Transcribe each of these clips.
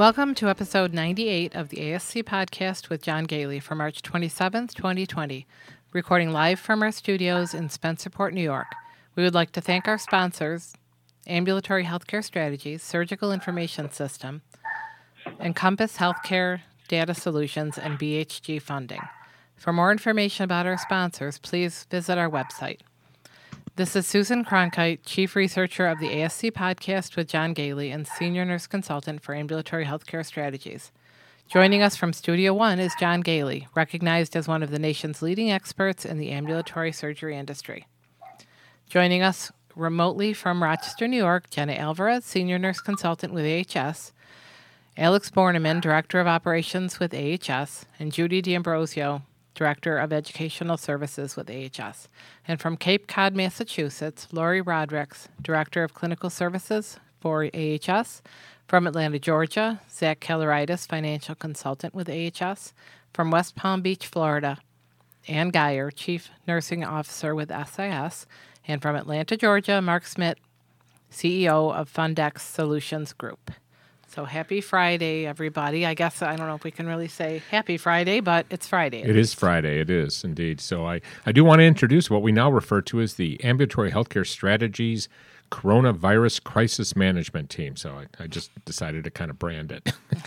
Welcome to episode 98 of the ASC podcast with John Gailey for March 27th, 2020, recording live from our studios in Spencerport, New York. We would like to thank our sponsors Ambulatory Healthcare Strategies, Surgical Information System, Encompass Healthcare Data Solutions, and BHG Funding. For more information about our sponsors, please visit our website. This is Susan Cronkite, Chief Researcher of the ASC Podcast with John Gailey and Senior Nurse Consultant for Ambulatory Healthcare Strategies. Joining us from Studio One is John Gailey, recognized as one of the nation's leading experts in the ambulatory surgery industry. Joining us remotely from Rochester, New York, Jenna Alvarez, Senior Nurse Consultant with AHS, Alex Borneman, Director of Operations with AHS, and Judy D'Ambrosio, Director of Educational Services with AHS. And from Cape Cod, Massachusetts, Lori Rodricks, Director of Clinical Services for AHS. From Atlanta, Georgia, Zach Kelleritis, Financial Consultant with AHS. From West Palm Beach, Florida, Ann Geyer, Chief Nursing Officer with SIS. And from Atlanta, Georgia, Mark Smith, CEO of Fundex Solutions Group. So happy Friday, everybody. I guess I don't know if we can really say happy Friday, but it's Friday. It is Friday. It is indeed. So I, I do want to introduce what we now refer to as the Ambulatory Healthcare Strategies coronavirus crisis management team. So I, I just decided to kind of brand it.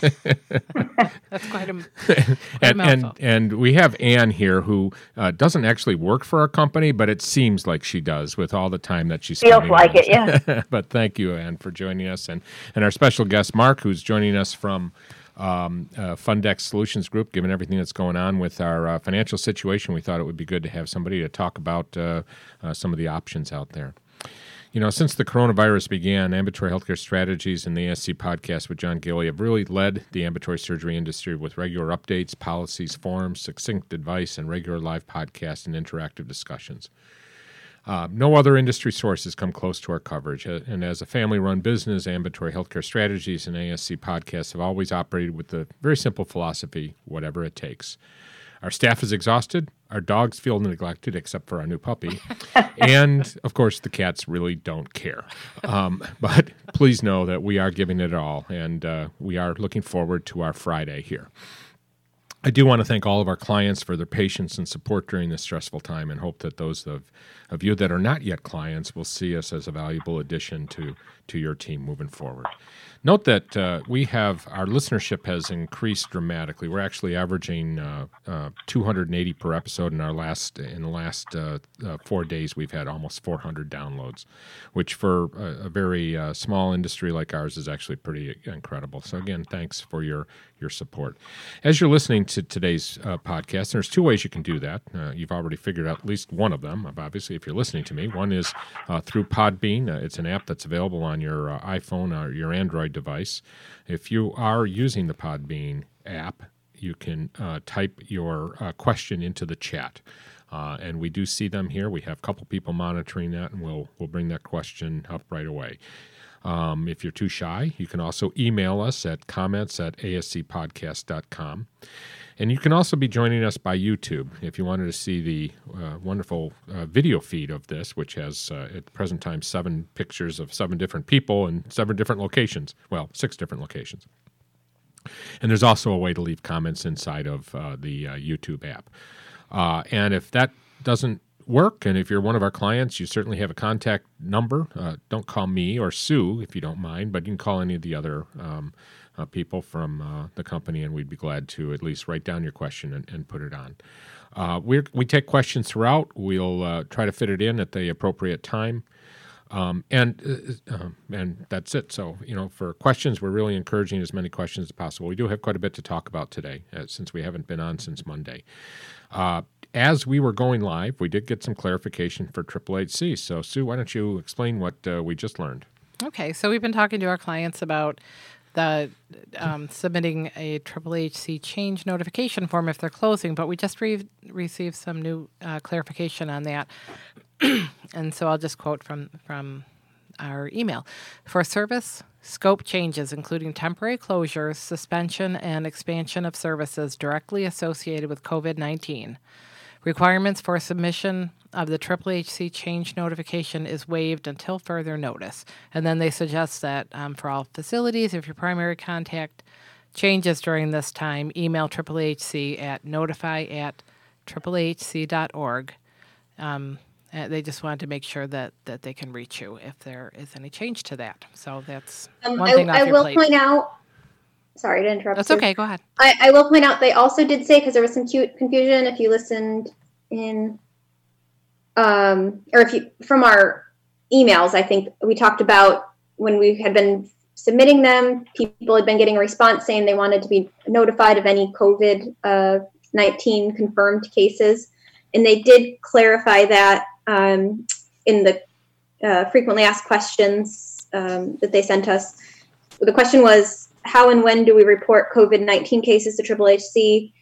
That's quite a, quite and, a and and we have Anne here who uh, doesn't actually work for our company, but it seems like she does with all the time that she's feels like it. Yeah. but thank you, Anne, for joining us, and and our special guest Mark, who's joining us from. Um, uh, Fundex Solutions Group, given everything that's going on with our uh, financial situation, we thought it would be good to have somebody to talk about uh, uh some of the options out there. You know, since the coronavirus began, ambulatory healthcare strategies and the ASC podcast with John Gailey have really led the ambulatory surgery industry with regular updates, policies, forums, succinct advice, and regular live podcasts and interactive discussions. Uh, no other industry sources come close to our coverage. Uh, and as a family run business, ambulatory healthcare strategies and ASC podcasts have always operated with the very simple philosophy whatever it takes. Our staff is exhausted. Our dogs feel neglected, except for our new puppy. and of course, the cats really don't care. Um, but please know that we are giving it all, and uh, we are looking forward to our Friday here. I do want to thank all of our clients for their patience and support during this stressful time and hope that those of, of you that are not yet clients will see us as a valuable addition to, to your team moving forward. Note that uh, we have our listenership has increased dramatically. We're actually averaging uh, uh, 280 per episode in our last in the last uh, uh, four days. We've had almost 400 downloads, which for a, a very uh, small industry like ours is actually pretty incredible. So again, thanks for your your support. As you're listening to today's podcast, there's two ways you can do that. you've already figured out at least one of them. I've Obviously, if you're listening to me, one is through Podbean. it's an app that's available on your iPhone or your Android device. If you are using the Podbean app, you can uh, type your uh, question into the chat. Uh, and we do see them here. We have a couple people monitoring that, and we'll we'll bring that question up right away. Um, if you're too shy, you can also email us at comments at ascpodcast.com. And you can also be joining us by YouTube if you wanted to see the uh, wonderful uh, video feed of this, which has uh, at the present time seven pictures of seven different people in seven different locations. Well, six different locations. And there's also a way to leave comments inside of uh, the uh, YouTube app. Uh, and if that doesn't work, and if you're one of our clients, you certainly have a contact number. don't call me or Sue if you don't mind, but you can call any of the other. Um, uh, people from uh, the company, and we'd be glad to at least write down your question and, and put it on. Uh, we we take questions throughout. We'll uh, try to fit it in at the appropriate time. Um, and uh, um, and that's it. So you know, for questions, we're really encouraging as many questions as possible. We do have quite a bit to talk about today, uh, since we haven't been on since Monday. as we were going live, we did get some clarification for Triple HC. So Sue, why don't you explain what we just learned? Okay, so we've been talking to our clients about the um, submitting a Triple HC change notification form if they're closing, but we just re- received some new uh, clarification on that, and so I'll just quote from from our email for service scope changes, including temporary closures, suspension, and expansion of services directly associated with COVID nineteen. Requirements for submission of the HHC change notification is waived until further notice. And then they suggest that um, for all facilities, if your primary contact changes during this time, email HHC at notify at triplehc.org. Um, uh, they just wanted to make sure that, that they can reach you if there is any change to that. So that's Um, one I, thing off I your will plate. point out. Sorry to interrupt. That's you. okay. Go ahead. I, I will point out they also did say because there was some cute confusion if you listened in, um, or if you from our emails. I think we talked about when we had been submitting them. People had been getting a response saying they wanted to be notified of any COVID uh, nineteen confirmed cases, and they did clarify that um, in the uh, frequently asked questions um, that they sent us. The question was how and when do we report COVID 19 cases to Triple HC?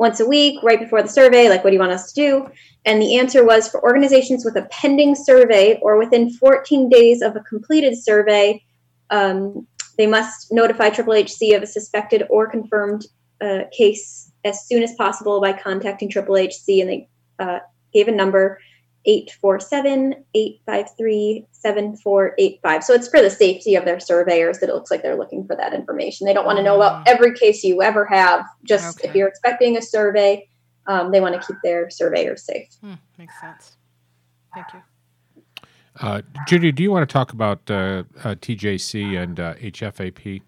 Once a week, right before the survey? Like, what do you want us to do? And the answer was for organizations with a pending survey or within 14 days of a completed survey, um, they must notify Triple HC of a suspected or confirmed uh, case as soon as possible by contacting Triple HC. And they uh, gave a number 847 853 7485. So it's for the safety of their surveyors that it looks like they're looking for that information. They don't want to know about every case you ever have. Just Okay. if you're expecting a survey, um, they want to keep their surveyors safe. Hmm, makes sense. Thank you. Uh, Judy, do you want to talk about uh, uh, TJC and uh, HFAP?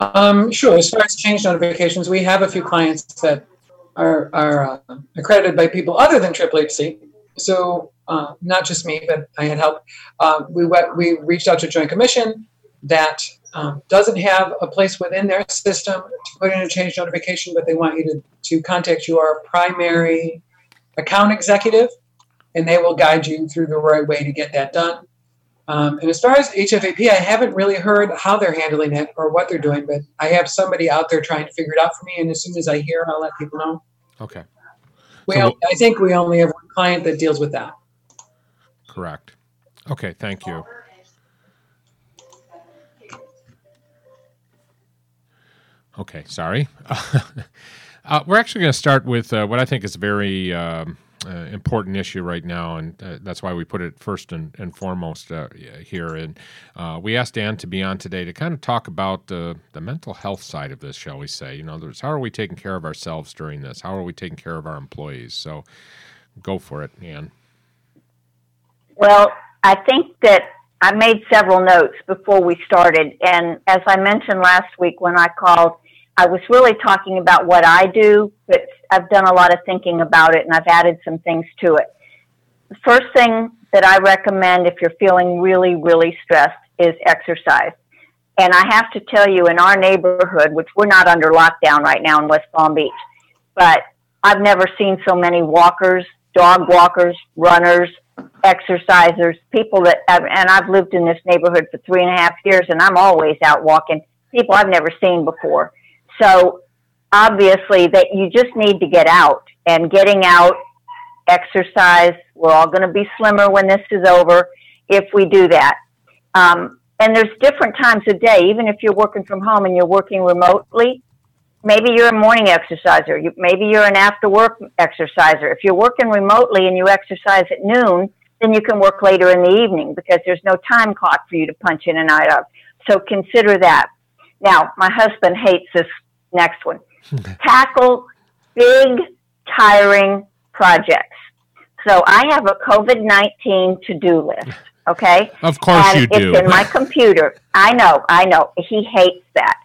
Um, sure. As far as change notifications, we have a few clients that are, are uh, accredited by people other than Triple HC. So uh, not just me, but I had help. Uh, we went, we reached out to a Joint Commission that um, doesn't have a place within their system to put in a change notification, but they want you to, to contact your primary account executive, and they will guide you through the right way to get that done. Um, and as far as HFAP, I haven't really heard how they're handling it or what they're doing, but I have somebody out there trying to figure it out for me. And as soon as I hear, I'll let people know. Okay, We So only, I think we only have one client that deals with that. correct. Okay, thank you. Okay, sorry. uh, we're actually going to start with uh, what I think is very um, uh, important issue right now, and uh, that's why we put it first and, and foremost uh, here. And uh, we asked Ann to be on today to kind of talk about the the mental health side of this, shall we say? You know, there's how are we taking care of ourselves during this? How are we taking care of our employees? So, go for it, Ann. Well, I think that I made several notes before we started. And as I mentioned last week when I called, I was really talking about what I do, but I've done a lot of thinking about it and I've added some things to it. The first thing that I recommend if you're feeling really, really stressed is exercise. And I have to tell you, in our neighborhood, which we're not under lockdown right now in West Palm Beach, but I've never seen so many walkers, dog walkers, runners, exercisers, people that, and I've lived in this neighborhood for three and a half years and I'm always out walking, people I've never seen before. So obviously that you just need to get out and getting out, exercise. We're all going to be slimmer when this is over if we do that. Um, and there's different times of day, even if you're working from home and you're working remotely. Maybe you're a morning exerciser. You, maybe you're an after work exerciser. If you're working remotely and you exercise at noon, then you can work later in the evening because there's no time clock for you to punch in and out of. So consider that. Now, my husband hates this next one. Tackle big, tiring projects. So I have a COVID 19 to do list. Okay. Of course and you do. It's in my computer. I know, I know. He hates that.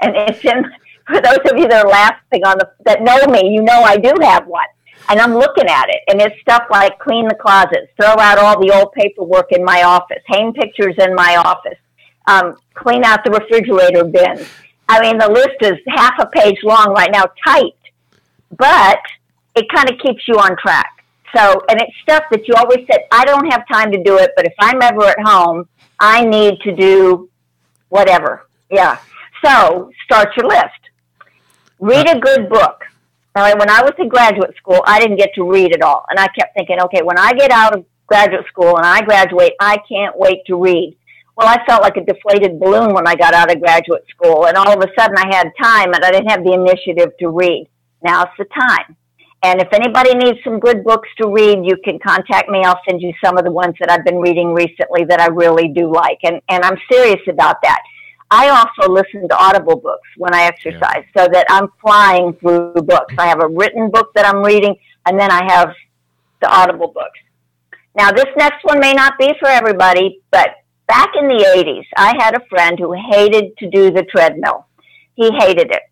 And it's in, for those of you that are laughing on the, that know me, you know I do have one. And I'm looking at it, and it's stuff like clean the closets, throw out all the old paperwork in my office, hang pictures in my office, um, clean out the refrigerator bins. I mean, the list is half a page long right now, typed, but it kind of keeps you on track. So, and it's stuff that you always said, I don't have time to do it, but if I'm ever at home, I need to do whatever. Yeah. So, start your list. Read a good book. All right, when I was in graduate school, I didn't get to read at all. And I kept thinking, okay, when I get out of graduate school and I graduate, I can't wait to read. Well, I felt like a deflated balloon when I got out of graduate school, and all of a sudden I had time and I didn't have the initiative to read. Now's the time. And if anybody needs some good books to read, you can contact me. I'll send you some of the ones that I've been reading recently that I really do like. And, and I'm serious about that. I also listen to audible books when I exercise yeah. so that I'm flying through books. I have a written book that I'm reading, and then I have the audible books. Now, this next one may not be for everybody, but back in the 80s, I had a friend who hated to do the treadmill. He hated it.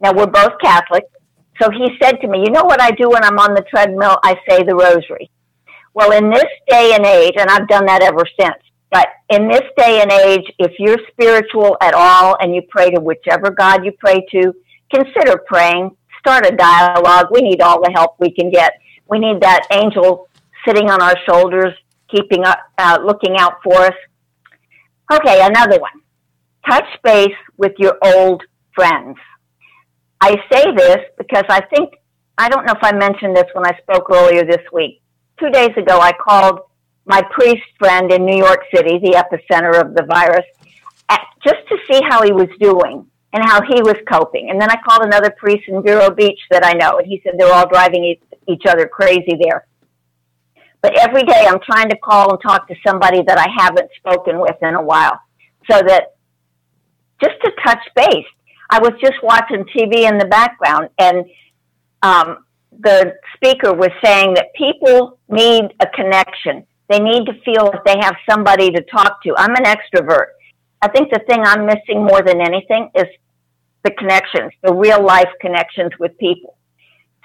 Now, we're both Catholic, so he said to me, You know what I do when I'm on the treadmill? I say the rosary. Well, in this day and age, and I've done that ever since, but in this day and age, if you're spiritual at all and you pray to whichever God you pray to, consider praying. Start a dialogue. We need all the help we can get. We need that angel sitting on our shoulders, keeping up, uh, looking out for us. Okay, another one. Touch base with your old friends. I say this because I think, I don't know if I mentioned this when I spoke earlier this week. Two days ago, I called my priest friend in New York City, the epicenter of the virus, just to see how he was doing and how he was coping. And then I called another priest in Vero Beach that I know, and he said they're all driving each other crazy there. But every day I'm trying to call and talk to somebody that I haven't spoken with in a while so that just to touch base. I was just watching TV in the background and um, the speaker was saying that people need a connection. They need to feel that they have somebody to talk to. I'm an extrovert. I think the thing I'm missing more than anything is the connections, the real life connections with people.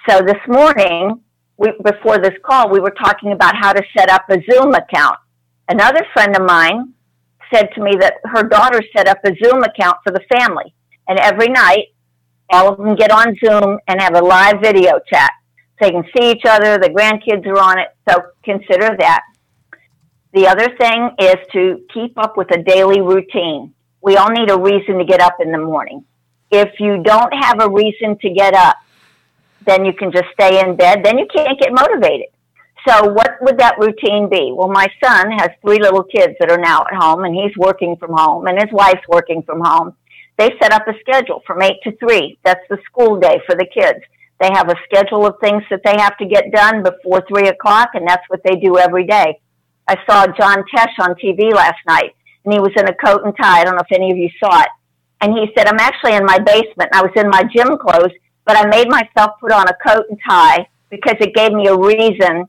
So this morning, we, before this call, we were talking about how to set up a Zoom account. Another friend of mine said to me that her daughter set up a Zoom account for the family. And every night, all of them get on Zoom and have a live video chat. So they can see each other, the grandkids are on it. So consider that. The other thing is to keep up with a daily routine. We all need a reason to get up in the morning. If you don't have a reason to get up, then you can just stay in bed. Then you can't get motivated. So what would that routine be? Well, my son has three little kids that are now at home and he's working from home and his wife's working from home. They set up a schedule from eight to three. That's the school day for the kids. They have a schedule of things that they have to get done before three o'clock and that's what they do every day. I saw John Tesh on TV last night and he was in a coat and tie. I don't know if any of you saw it. And he said, I'm actually in my basement. and I was in my gym clothes, but I made myself put on a coat and tie because it gave me a reason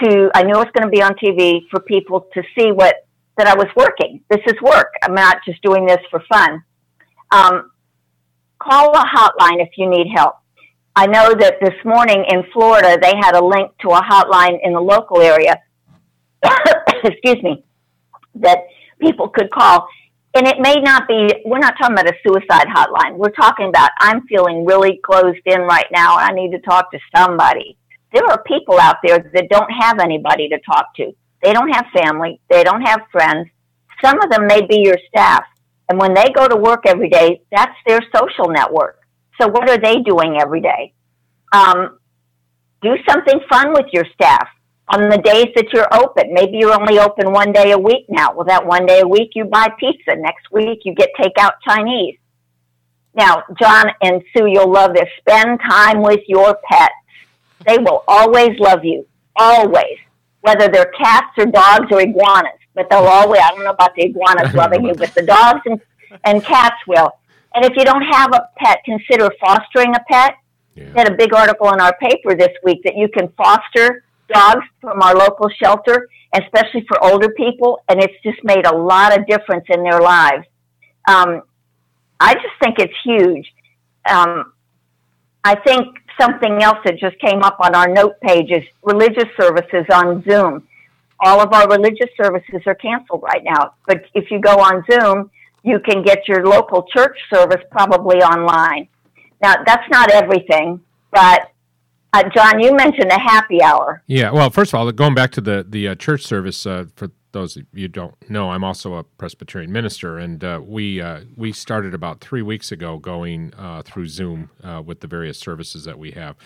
to, I knew it was going to be on TV for people to see what, that I was working. This is work. I'm not just doing this for fun. Um, call a hotline if you need help. I know that this morning in Florida, they had a link to a hotline in the local area, excuse me, that people could call. And it may not be, we're not talking about a suicide hotline. We're talking about, I'm feeling really closed in right now I need to talk to somebody there are people out there that don't have anybody to talk to. They don't have family. They don't have friends. Some of them may be your staff. And when they go to work every day, that's their social network. So what are they doing every day? Um, do something fun with your staff on the days that you're open. Maybe you're only open one day a week now. Well, that one day a week you buy pizza. Next week you get takeout Chinese. Now, John and Sue, you'll love this. Spend time with your pets. They will always love you, always, whether they're cats or dogs or iguanas. But they'll always, I don't know about the iguanas loving you, but the dogs and, and cats will. And if you don't have a pet, consider fostering a pet. Yeah. We had a big article in our paper this week that you can foster dogs from our local shelter, especially for older people, and it's just made a lot of difference in their lives. Um, I just think it's huge. Um, I think something else that just came up on our note page is religious services on Zoom. All of our religious services are canceled right now. But if you go on Zoom, you can get your local church service probably online. Now, that's not everything, but uh, John, you mentioned a happy hour. Yeah. Well, first of all, going back to the the uh, church service uh, for those of you don't know, I'm also a Presbyterian minister, and uh, we uh, we started about three weeks ago going uh, through Zoom with the various services that we have.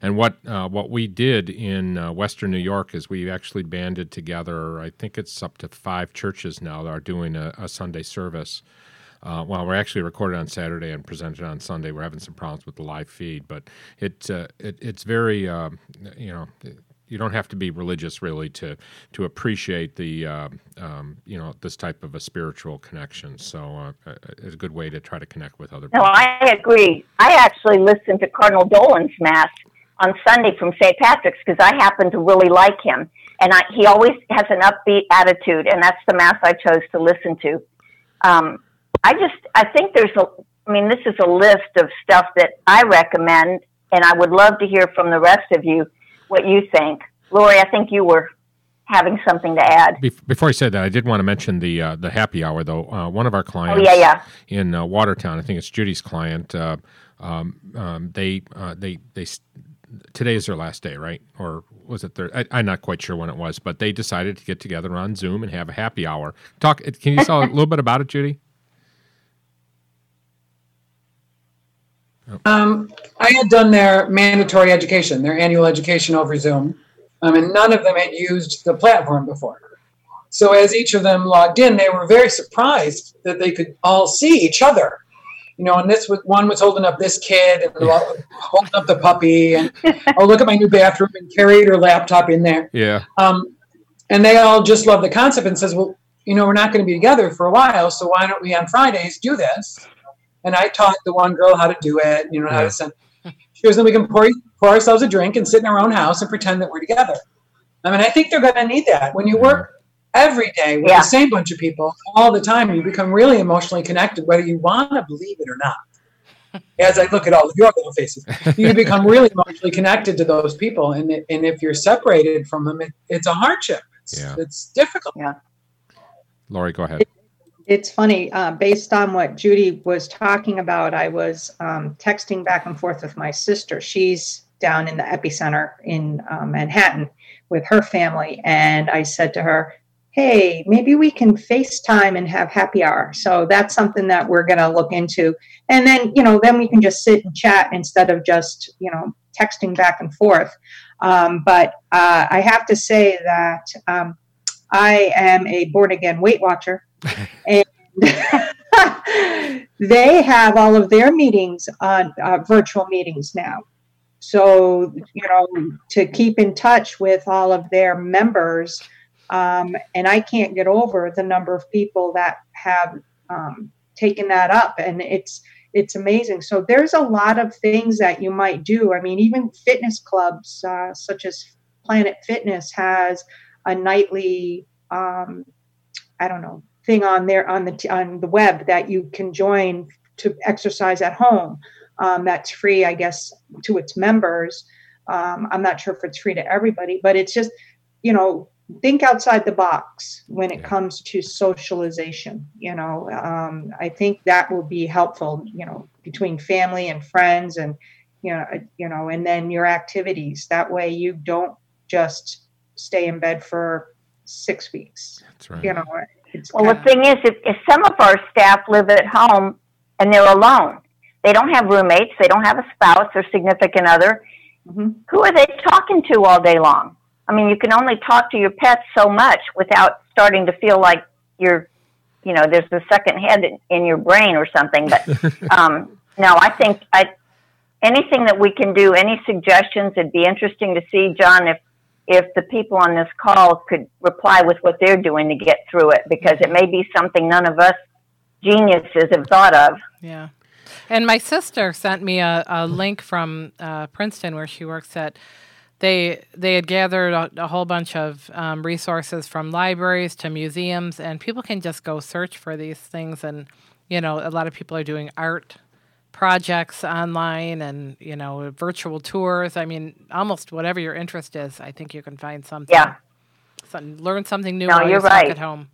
And what what we did in Western New York is we actually banded together. I think it's up to five churches now that are doing a, a Sunday service. Uh, well, we're actually recorded on Saturday and presented on Sunday. We're having some problems with the live feed, but it, uh, it it's very uh, you know you don't have to be religious really to to appreciate the uh, um, you know this type of a spiritual connection. So uh, it's a good way to try to connect with other. No, people. I agree. I actually listened to Cardinal Dolan's mass on Sunday from St. Patrick's because I happen to really like him, and I, he always has an upbeat attitude, and that's the mass I chose to listen to. Um, I just I think there's a. I mean, this is a list of stuff that I recommend, and I would love to hear from the rest of you what you think. Lori, I think you were having something to add. Before I said that, I did want to mention the uh, the happy hour though. Uh, one of our clients, oh, yeah, yeah. in uh, Watertown, I think it's Judy's client. Uh, um, um, they uh, they they today is their last day, right? Or was it their? I, am not quite sure when it was, but they decided to get together on Zoom and have a happy hour. Talk. Can you tell a little bit about it, Judy? Um, I had done their mandatory education, their annual education over Zoom, um, and none of them had used the platform before. So as each of them logged in, they were very surprised that they could all see each other. You know, and this was one was holding up this kid and holding up the puppy, and oh look at my new bathroom, and carried her laptop in there. Yeah. Um, and they all just love the concept and says, well, you know, we're not going to be together for a while, so why don't we on Fridays do this? And I taught the one girl how to do it, you know, how to send. She goes, then we can pour, pour ourselves a drink and sit in our own house and pretend that we're together. I mean, I think they're going to need that. When you work every day with yeah. the same bunch of people all the time, you become really emotionally connected, whether you want to believe it or not. As I look at all of your little faces, you become really emotionally connected to those people. And, and if you're separated from them, it, it's a hardship. It's, yeah. it's difficult. Yeah. Lori, go ahead. It's funny, uh, based on what Judy was talking about, I was um, texting back and forth with my sister. She's down in the epicenter in uh, Manhattan with her family. And I said to her, hey, maybe we can FaceTime and have happy hour. So that's something that we're going to look into. And then, you know, then we can just sit and chat instead of just, you know, texting back and forth. Um, but uh, I have to say that um, I am a born again Weight Watcher and they have all of their meetings on uh, virtual meetings now. So, you know, to keep in touch with all of their members, um, and I can't get over the number of people that have um, taken that up, and it's it's amazing. So there's a lot of things that you might do. I mean, even fitness clubs uh, such as Planet Fitness has a nightly, um, I don't know, thing on there on the on the web that you can join to exercise at home. Um, that's free, I guess, to its members. Um, I'm not sure if it's free to everybody, but it's just, you know, think outside the box when it comes to socialization. You know, um, I think that will be helpful. You know, between family and friends, and you know, you know, and then your activities. That way, you don't just stay in bed for six weeks. That's right. You know, well, the thing is, if, if some of our staff live at home and they're alone, they don't have roommates, they don't have a spouse or significant other, mm-hmm. who are they talking to all day long? I mean, you can only talk to your pets so much without starting to feel like you're, you know, there's a second head in, in your brain or something. But um, no, I think I, anything that we can do, any suggestions, it'd be interesting to see, John, if if the people on this call could reply with what they're doing to get through it, because it may be something none of us geniuses have thought of. Yeah. And my sister sent me a, a link from uh, Princeton where she works at. They they had gathered a, a whole bunch of um, resources from libraries to museums, and people can just go search for these things. And you know, a lot of people are doing art projects online and you know virtual tours i mean almost whatever your interest is i think you can find something yeah something, learn something new no, while you're, you're right. at home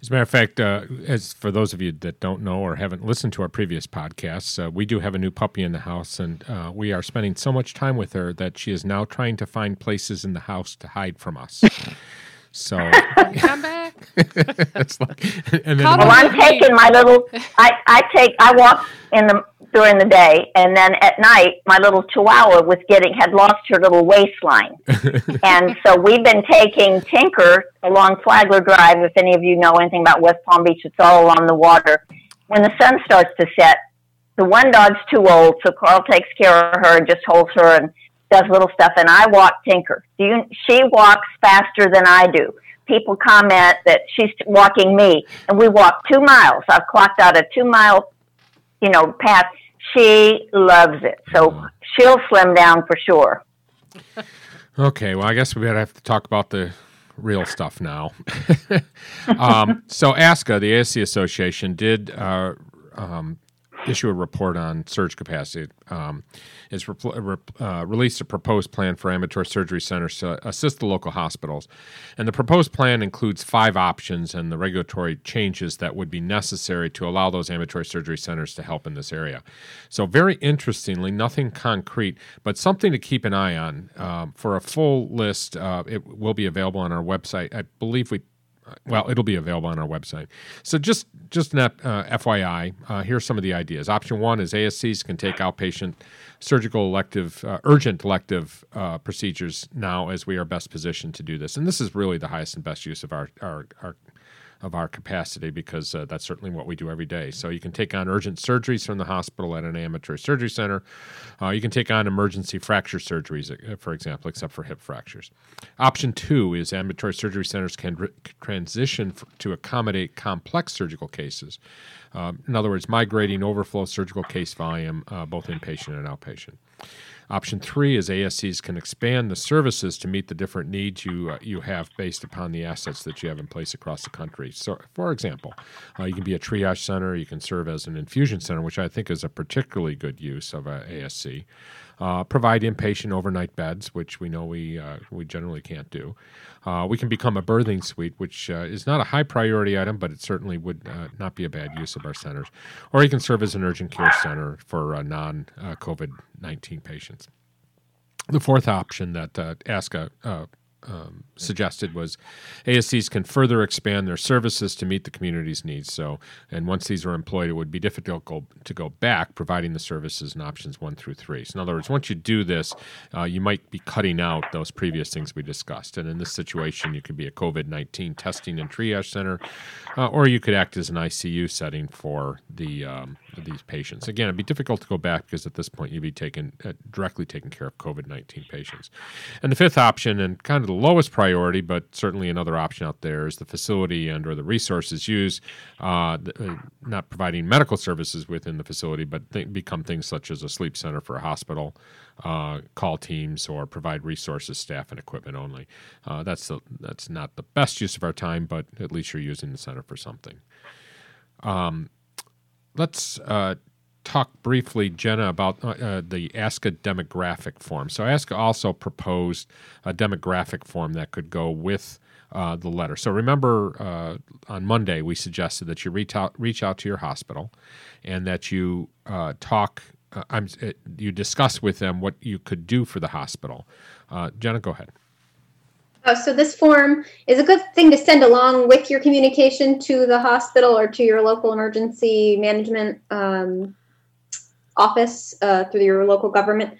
as a matter of fact, uh, as for those of you that don't know or haven't listened to our previous podcasts, uh, we do have a new puppy in the house, and uh, we are spending so much time with her that she is now trying to find places in the house to hide from us. So come back. it's like, and then well, I'm oh, taking my little. I I take. I walk in the during the day, and then at night, my little Chihuahua was getting had lost her little waistline, and so we've been taking Tinker along Flagler Drive. If any of you know anything about West Palm Beach, it's all along the water, when the sun starts to set, the one dog's too old, so Carl takes care of her and just holds her and does little stuff. And I walk Tinker. Do you? She walks faster than I do. People comment that she's walking me, and we walk two miles. I've clocked out a two mile, you know, path. She loves it, so she'll slim down for sure. Okay, well, I guess we gotta have to talk about the real stuff now. um, so, ASCA, the ASC Association, did uh, um, issue a report on surge capacity. Um, is repl- uh, released a proposed plan for ambulatory surgery centers to assist the local hospitals, and the proposed plan includes five options and the regulatory changes that would be necessary to allow those ambulatory surgery centers to help in this area. So, very interestingly, nothing concrete, but something to keep an eye on. Um, for a full list, uh, it will be available on our website. I believe we well, it'll be available on our website. So just just an uh, FYI, uh, here's some of the ideas. Option one is ASCs can take outpatient surgical elective, uh, urgent elective uh, procedures now as we are best positioned to do this. And this is really the highest and best use of our, our, our of our capacity because uh, that's certainly what we do every day. So you can take on urgent surgeries from the hospital at an ambulatory surgery center. Uh, you can take on emergency fracture surgeries, uh, for example, except for hip fractures. Option two is ambulatory surgery centers can re- transition to accommodate complex surgical cases. Um, in other words, migrating overflow surgical case volume, uh, both inpatient and outpatient. Option three is ASCs can expand the services to meet the different needs you uh, you have based upon the assets that you have in place across the country. So, for example, uh, you can be a triage center, you can serve as an infusion center, which I think is a particularly good use of an ASC. Uh, provide inpatient overnight beds, which we know we uh, we generally can't do. Uh, we can become a birthing suite, which uh, is not a high priority item, but it certainly would uh, not be a bad use of our centers. Or you can serve as an urgent care center for uh, non COVID 19 patients. The fourth option that ASCA um, suggested was ASCs can further expand their services to meet the community's needs. So, and once these are employed, it would be difficult to go back, providing the services and options one through three. So, in other words, once you do this, uh, you might be cutting out those previous things we discussed. And in this situation, you could be a COVID 19 testing and triage center, uh, or you could act as an ICU setting for the um, these patients. Again, it'd be difficult to go back because at this point you'd be taking uh, directly taking care of COVID 19 patients. And the fifth option, and kind of the lowest priority, but certainly another option out there is the facility and or the resources used, uh, uh, not providing medical services within the facility, but th- become things such as a sleep center for a hospital, uh, call teams, or provide resources, staff, and equipment only. Uh, that's the, that's not the best use of our time, but at least you're using the center for something. Um, let's uh, talk briefly, Jenna, about uh, uh the ASCA demographic form. So ASCA also proposed a demographic form that could go with uh, the letter. So remember, uh, on Monday we suggested that you reach out, reach out to your hospital, and that you uh, talk. You discuss with them what you could do for the hospital. Jenna, go ahead. Uh, so this form is a good thing to send along with your communication to the hospital or to your local emergency management um, office uh, through your local government.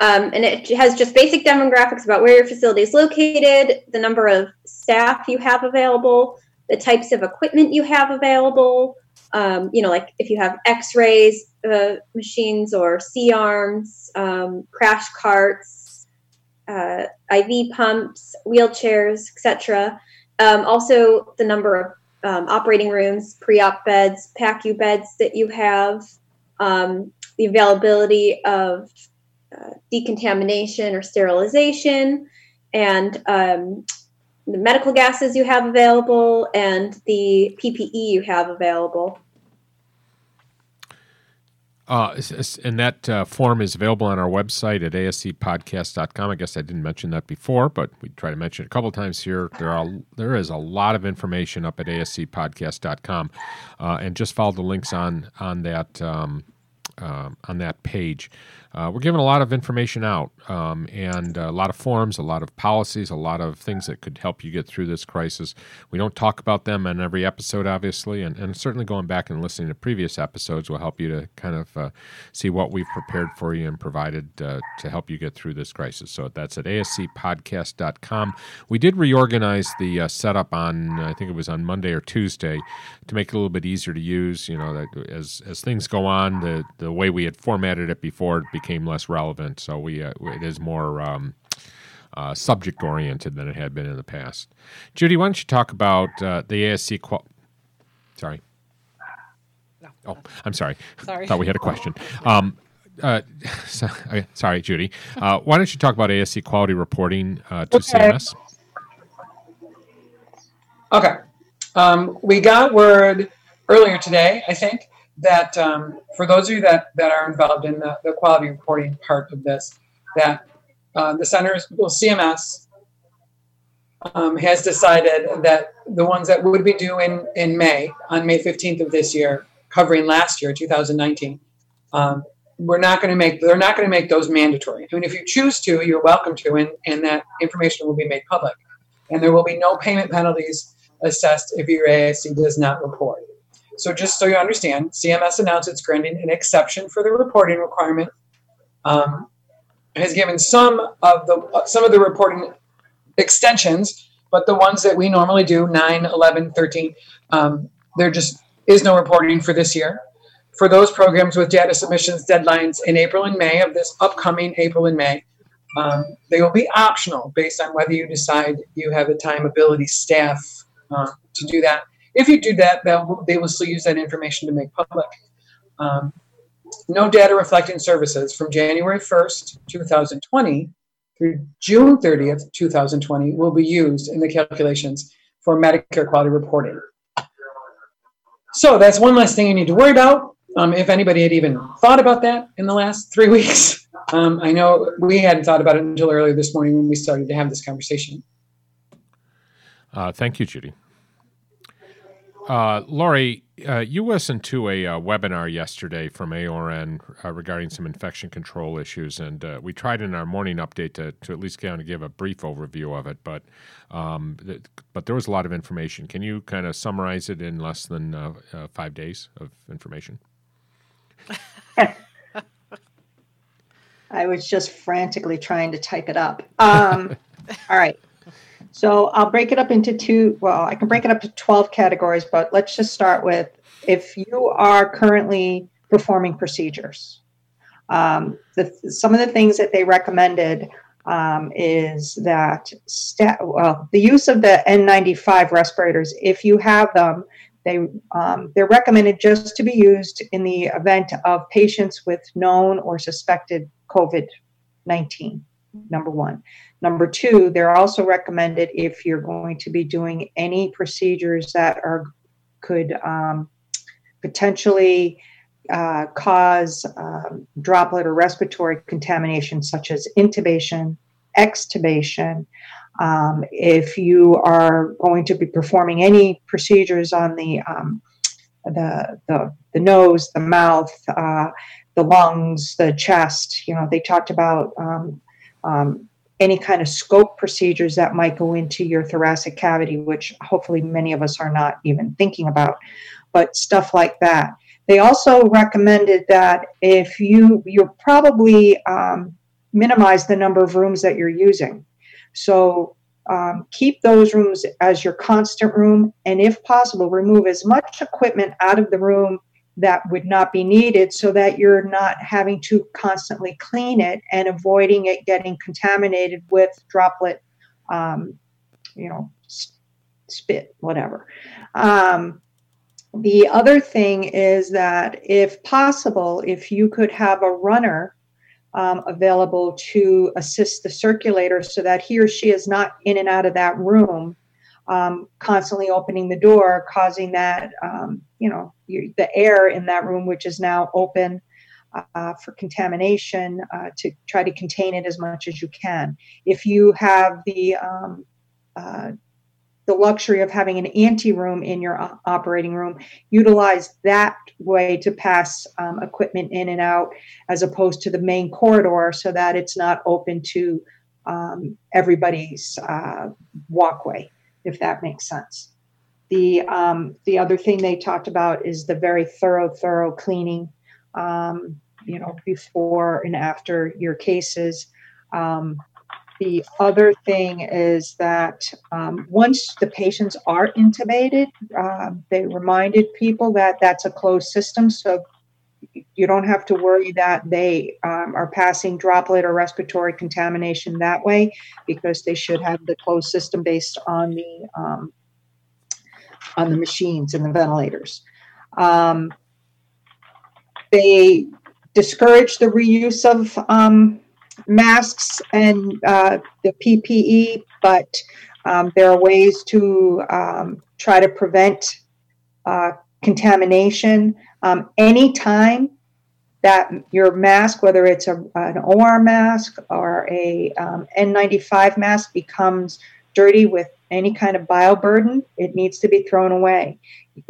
Um, and it has just basic demographics about where your facility is located, the number of staff you have available, the types of equipment you have available. Um, you know, like if you have X-rays uh, machines or C-arms, um, crash carts, uh, IV pumps, wheelchairs, etc. Um, also, the number of um, operating rooms, pre-op beds, PACU beds that you have, um, the availability of uh, decontamination or sterilization, and um, the medical gases you have available, and the PPE you have available. Uh, and that uh, form is available on our website at ascpodcast.com. I guess I didn't mention that before, but we try to mention it a couple times here. There are there is a lot of information up at ascpodcast.com, uh, and just follow the links on on that um, uh, on that page. Uh, we're giving a lot of information out um, and a lot of forms, a lot of policies, a lot of things that could help you get through this crisis. We don't talk about them in every episode, obviously, and, and certainly going back and listening to previous episodes will help you to kind of uh, see what we've prepared for you and provided uh, to help you get through this crisis. So that's at ascpodcast.com. We did reorganize the uh, setup on, I think it was on Monday or Tuesday, to make it a little bit easier to use. You know, that as as things go on, the the way we had formatted it before became less relevant. So we uh, it is more um, uh, subject oriented than it had been in the past. Judy, why don't you talk about uh, the ASC? Qual- sorry. Oh, I'm sorry. Sorry. Thought we had a question. Um, uh, so, uh, sorry, Judy. Uh, why don't you talk about ASC quality reporting uh, to Okay. CMS? Okay. Um, we got word earlier today, I think, that um, for those of you that, that are involved in the, the quality reporting part of this, that uh, the centers, well, CMS um, has decided that the ones that would be due in, in May, on May 15th of this year, covering last year, 2019, um, we're not going to make, they're not going to make those mandatory. I mean, if you choose to, you're welcome to, and, and that information will be made public. And there will be no payment penalties assessed if your ASC does not report. So just so you understand, CMS announced it's granting an exception for the reporting requirement. Um, has given some of the some of the reporting extensions, but the ones that we normally do 9, 11, 13, um, there just is no reporting for this year. For those programs with data submissions deadlines in April and May of this upcoming April and May, um, they will be optional based on whether you decide you have the time, ability, staff uh, to do that. If you do that, they will still use that information to make public. Um, no data reflecting services from January 1st, 2020 through June 30th, 2020 will be used in the calculations for Medicare quality reporting. So that's one less thing you need to worry about. Um, if anybody had even thought about that in the last three weeks, um, I know we hadn't thought about it until earlier this morning when we started to have this conversation. Uh, thank you, Judy. Uh, Lori, uh, you listened to a uh, webinar yesterday from AORN uh, regarding some infection control issues, and uh, we tried in our morning update to, to at least kind of give a brief overview of it. But um, th- but there was a lot of information. Can you kind of summarize it in less than uh, uh, five days of information? I was just frantically trying to type it up. Um, all right. So I'll break it up into two. Well, I can break it up to 12 categories, but let's just start with if you are currently performing procedures. Um, the, some of the things that they recommended um, is that sta- well, the use of the N95 respirators, if you have them, they um, they're recommended just to be used in the event of patients with known or suspected COVID 19. Number one. Number two, they're also recommended if you're going to be doing any procedures that are could um, potentially uh, cause um, droplet or respiratory contamination, such as intubation, extubation. Um, if you are going to be performing any procedures on the um, the, the the nose, the mouth, uh, the lungs, the chest, you know, they talked about um, any kind of scope procedures that might go into your thoracic cavity, which hopefully many of us are not even thinking about, but stuff like that. They also recommended that if you you'll probably um, minimize the number of rooms that you're using, so um, keep those rooms as your constant room, and if possible, remove as much equipment out of the room that would not be needed so that you're not having to constantly clean it and avoiding it getting contaminated with droplet, um, you know, spit, whatever. Um, the other thing is that if possible, if you could have a runner um, available to assist the circulator so that he or she is not in and out of that room um, constantly opening the door, causing that, um, you know, you, the air in that room, which is now open uh, for contamination, uh, to try to contain it as much as you can. If you have the um, uh, the luxury of having an ante room in your operating room, utilize that way to pass um, equipment in and out as opposed to the main corridor so that it's not open to um, everybody's uh, walkway, if that makes sense. The, um, the other thing they talked about is the very thorough, thorough cleaning, um, you know, before and after your cases. Um, the other thing is that um, once the patients are intubated, uh, they reminded people that that's a closed system. So you don't have to worry that they um, are passing droplet or respiratory contamination that way because they should have the closed system based on the um, on the machines and the ventilators. Um, they discourage the reuse of um, masks and uh, the PPE, but um, there are ways to um, try to prevent uh, contamination. Um, anytime that your mask, whether it's a, an OR mask or a um, N95 mask, becomes dirty with any kind of bioburden, it needs to be thrown away.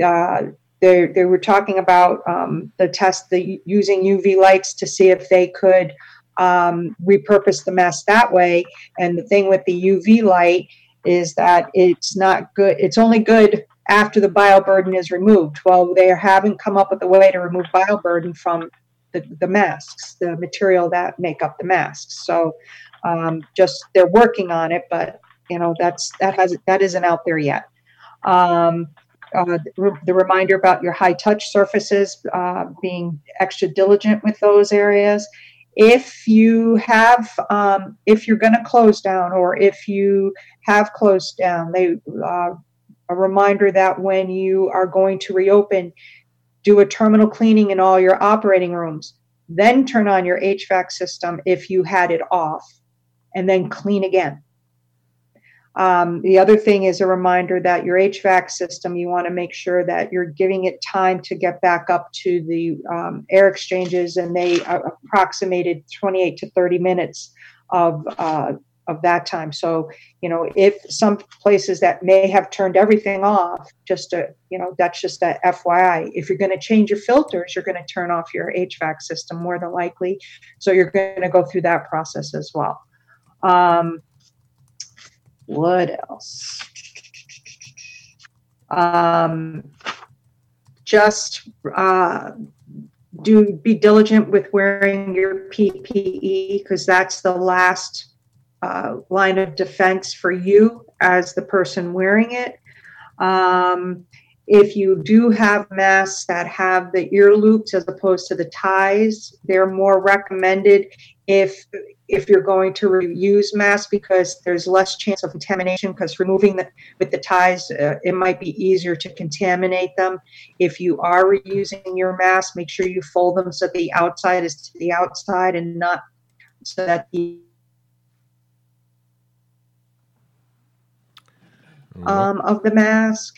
Uh, they, they were talking about um, the test, the using UV lights to see if they could um, repurpose the mask that way. And the thing with the UV light is that it's not good. It's only good after the bioburden is removed. Well, they haven't come up with a way to remove bioburden from the, the masks, the material that make up the masks. So um, just they're working on it, but you know that's that has that isn't out there yet. Um, uh, the reminder about your high touch surfaces, uh, being extra diligent with those areas, if you have um, if you're going to close down or if you have closed down they uh, a reminder that when you are going to reopen do a terminal cleaning in all your operating rooms then turn on your hvac system if you had it off and then clean again. Um, the other thing is a reminder that your HVAC system, you want to make sure that you're giving it time to get back up to the um, air exchanges, and they uh, approximated 28 to 30 minutes of uh, of that time. So, you know, if some places that may have turned everything off, just to, you know, that's just a FYI. If you're going to change your filters, you're going to turn off your HVAC system more than likely. So you're going to go through that process as well. Um, what else? Um, just uh, do be diligent with wearing your PPE because that's the last uh, line of defense for you as the person wearing it. Um, if you do have masks that have the ear loops as opposed to the ties, they're more recommended if if you're going to reuse masks because there's less chance of contamination because removing the with the ties uh, it might be easier to contaminate them if you are reusing your mask make sure you fold them so the outside is to the outside and not so that the um, of the mask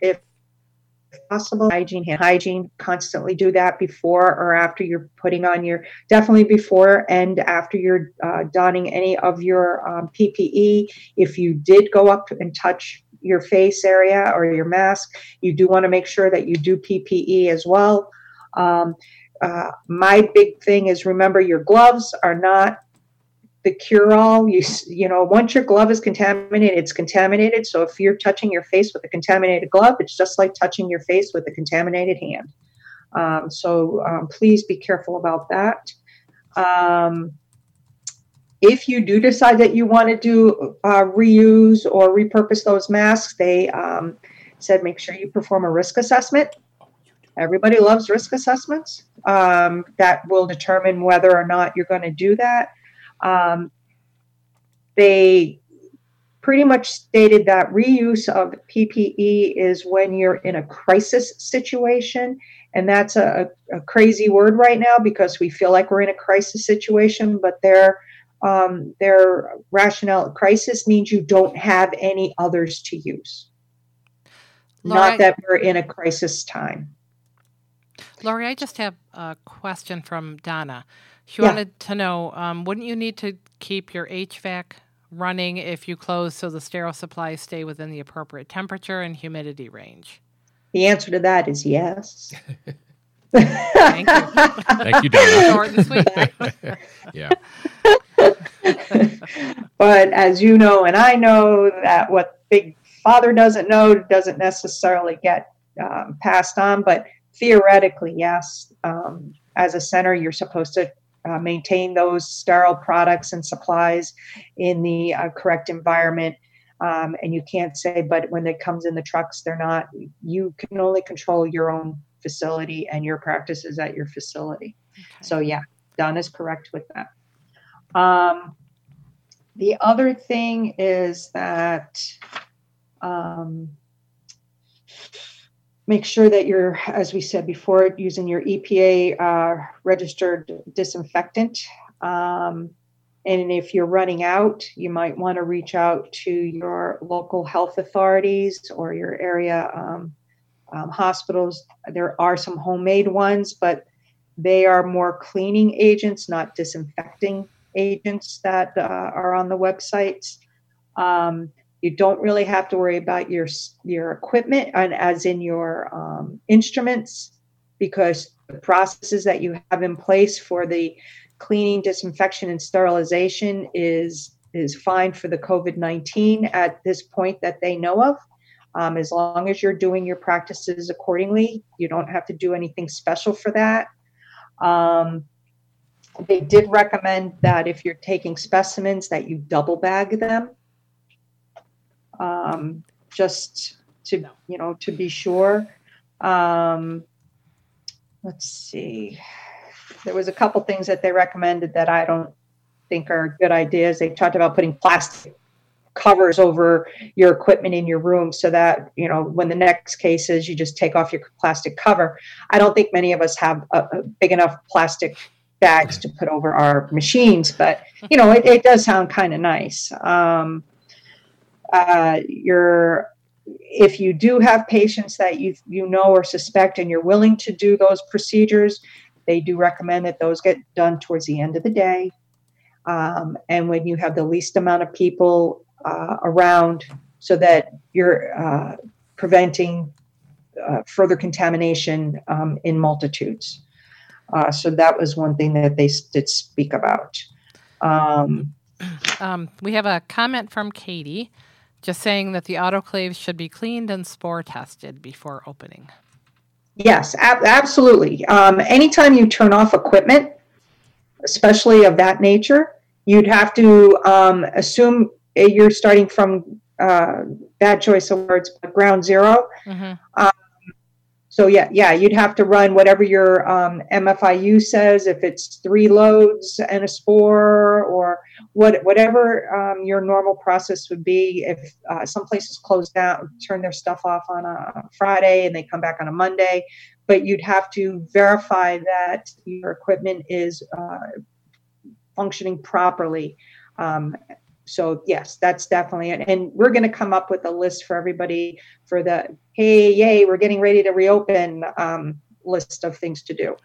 if possible. Hygiene, hand hygiene, constantly do that before or after you're putting on your, definitely before and after you're uh, donning any of your um, PPE. If you did go up and touch your face area or your mask, you do want to make sure that you do PPE as well. Um, uh, my big thing is remember your gloves are not the cure all. You you know, once your glove is contaminated, it's contaminated. So if you're touching your face with a contaminated glove, it's just like touching your face with a contaminated hand. Um, so um, please be careful about that. Um, if you do decide that you want to do uh, reuse or repurpose those masks, they um, said make sure you perform a risk assessment. Everybody loves risk assessments. Um, that will determine whether or not you're going to do that. Um, they pretty much stated that reuse of PPE is when you're in a crisis situation. And that's a, a crazy word right now because we feel like we're in a crisis situation, but their um, their rationale crisis means you don't have any others to use. Laura, Not that we're in a crisis time. Laurie, I just have a question from Donna. She Yeah. wanted to know, um, wouldn't you need to keep your HVAC running if you close so the sterile supplies stay within the appropriate temperature and humidity range? The answer to that is yes. Thank you. Thank you, Donna. Short and sweet. yeah. but as you know, and I know that what Big Father doesn't know doesn't necessarily get um, passed on, but theoretically, yes. Um, as a center, you're supposed to uh, maintain those sterile products and supplies in the uh, correct environment. Um, and you can't say, but when it comes in the trucks, they're not. You can only control your own facility and your practices at your facility. Okay. So, yeah, Don is correct with that. Um, the other thing is that um, make sure that you're, as we said before, using your EPA uh, registered disinfectant. Um, and if you're running out, you might want to reach out to your local health authorities or your area um, um, hospitals. There are some homemade ones, but they are more cleaning agents, not disinfecting agents that uh, are on the websites. Um, you don't really have to worry about your your equipment and as in your um, instruments because the processes that you have in place for the cleaning, disinfection, and sterilization is is fine for the COVID nineteen at this point that they know of. Um, as long as you're doing your practices accordingly, you don't have to do anything special for that. Um, they did recommend that if you're taking specimens, that you double bag them, um, just to you know to be sure. Um, let's see. There was a couple things that they recommended that I don't think are good ideas. They talked about putting plastic covers over your equipment in your room so that you know when the next case is you just take off your plastic cover i don't think many of us have a, a big enough plastic bags to put over our machines but you know it, it does sound kind of nice um, uh, if you do have patients that you you know or suspect and you're willing to do those procedures they do recommend that those get done towards the end of the day um, and when you have the least amount of people uh, around so that you're uh, preventing uh, further contamination um, in multitudes. Uh, so that was one thing that they did speak about. Um, Um, we have a comment from Katie just saying that the autoclaves should be cleaned and spore tested before opening. yes, ab- absolutely. Um, anytime you turn off equipment, especially of that nature, you'd have to um, assume you're starting from uh, bad choice of words, but ground 0 hmm So yeah, yeah, you'd have to run whatever your um, MFIU says. If it's three loads and a spore, or what, whatever um, your normal process would be. If uh, some places close down, turn their stuff off on a Friday, and they come back on a Monday, but you'd have to verify that your equipment is uh, functioning properly. Um, so yes, that's definitely it. And we're going to come up with a list for everybody for the hey, yay, we're getting ready to reopen um, list of things to do.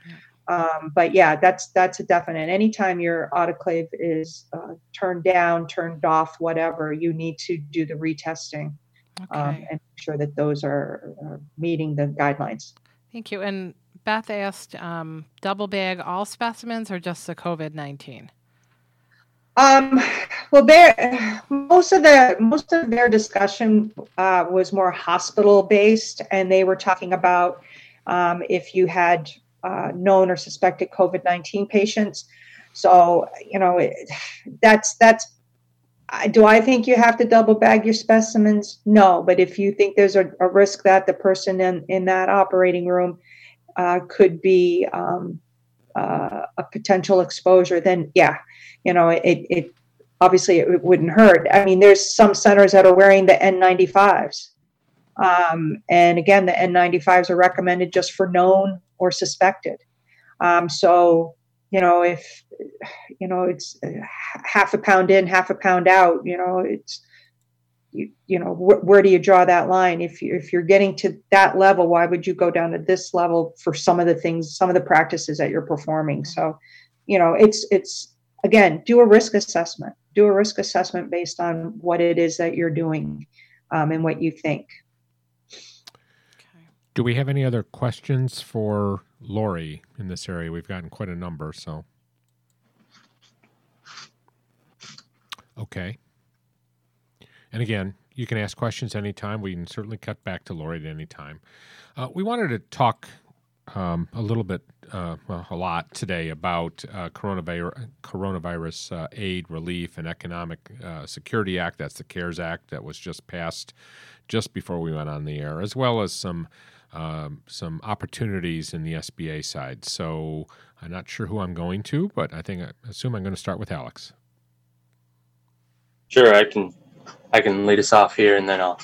Um, but yeah, that's that's a definite. Anytime your autoclave is uh, turned down, turned off, whatever, you need to do the retesting Okay. um, and make sure that those are, are meeting the guidelines. Thank you. And Beth asked, um, double bag all specimens or just the COVID nineteen? Um, well, most of the most of their discussion uh, was more hospital based, and they were talking about um, if you had uh, known or suspected COVID nineteen patients. So you know, it, that's that's. Do I think you have to double bag your specimens? No, but if you think there's a, a risk that the person in in that operating room uh, could be um, uh, a potential exposure, then yeah, you know, it, it obviously it wouldn't hurt. I mean, there's some centers that are wearing the N95s. Um, and again, the N95s are recommended just for known or suspected. Um, so, you know, if, you know, it's uh, half a pound in, half a pound out, you know, it's, you, you know, wh- where do you draw that line? If you, if you're getting to that level, why would you go down to this level for some of the things, some of the practices that you're performing? So, you know, it's, it's, again, do a risk assessment. Do a risk assessment based on what it is that you're doing um, and what you think. Do we have any other questions for Lori in this area? We've gotten quite a number, so. Okay. And again, you can ask questions anytime. We can certainly cut back to Lori at any time. Uh, we wanted to talk um, a little bit, uh, well, a lot today about uh, coronavirus, coronavirus uh, aid, relief, and economic uh, security act. That's the CARES Act that was just passed just before we went on the air, as well as some um, some opportunities in the SBA side. So I'm not sure who I'm going to, but I think I assume I'm going to start with Alex. Sure, I can I can lead us off here, and then I'll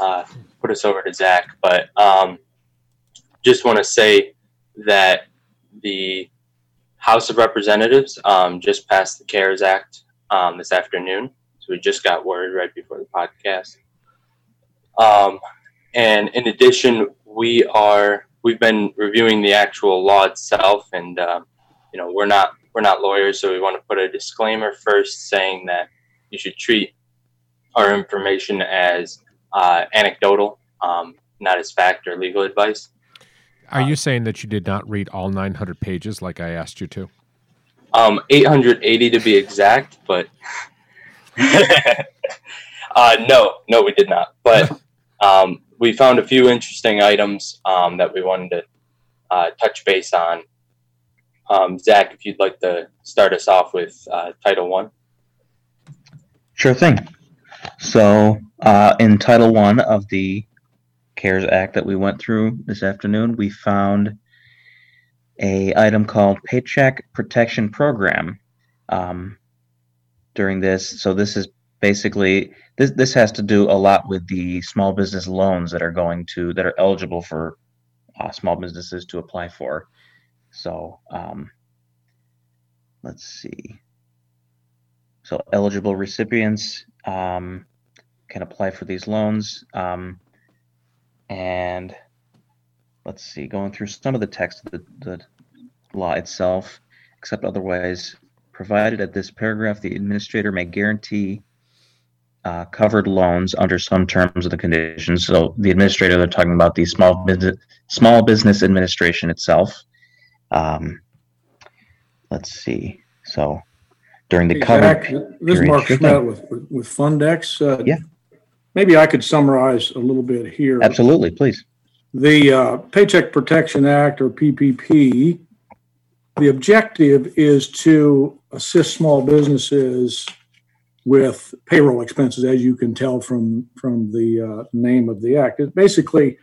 uh, put us over to Zach. But um, just want to say that the House of Representatives um, just passed the CARES Act um, this afternoon. So we just got word right before the podcast. Um, and in addition, we are we've been reviewing the actual law itself, and uh, you know we're not we're not lawyers, so we want to put a disclaimer first saying that you should treat our information as uh, anecdotal, um, not as fact or legal advice. Are you saying that you did not read all 900 pages like I asked you to? Um, 880 to be exact, but uh, no, no, we did not. But um, we found a few interesting items um, that we wanted to uh, touch base on. Um, Zach, if you'd like to start us off with uh, Title One. Sure thing. So, uh, in Title One of the CARES Act that we went through this afternoon, we found a item called Paycheck Protection Program. Um, during this, so this is basically this this has to do a lot with the small business loans that are going to that are eligible for uh, small businesses to apply for. So, um, let's see. So eligible recipients um, can apply for these loans. Um, and let's see, going through some of the text of the, the law itself, except otherwise provided at this paragraph, the administrator may guarantee uh, covered loans under some terms of the conditions. So the administrator, they're talking about the small business small business administration itself. Um, let's see. So during the covered Zach, This is. Mark Sure Schmidt with, with Fundex. Uh, Yeah. Maybe I could summarize a little bit here. Absolutely, please. The uh, Paycheck Protection Act, or PPP, the objective is to assist small businesses with payroll expenses, as you can tell from, from the uh, name of the act. It basically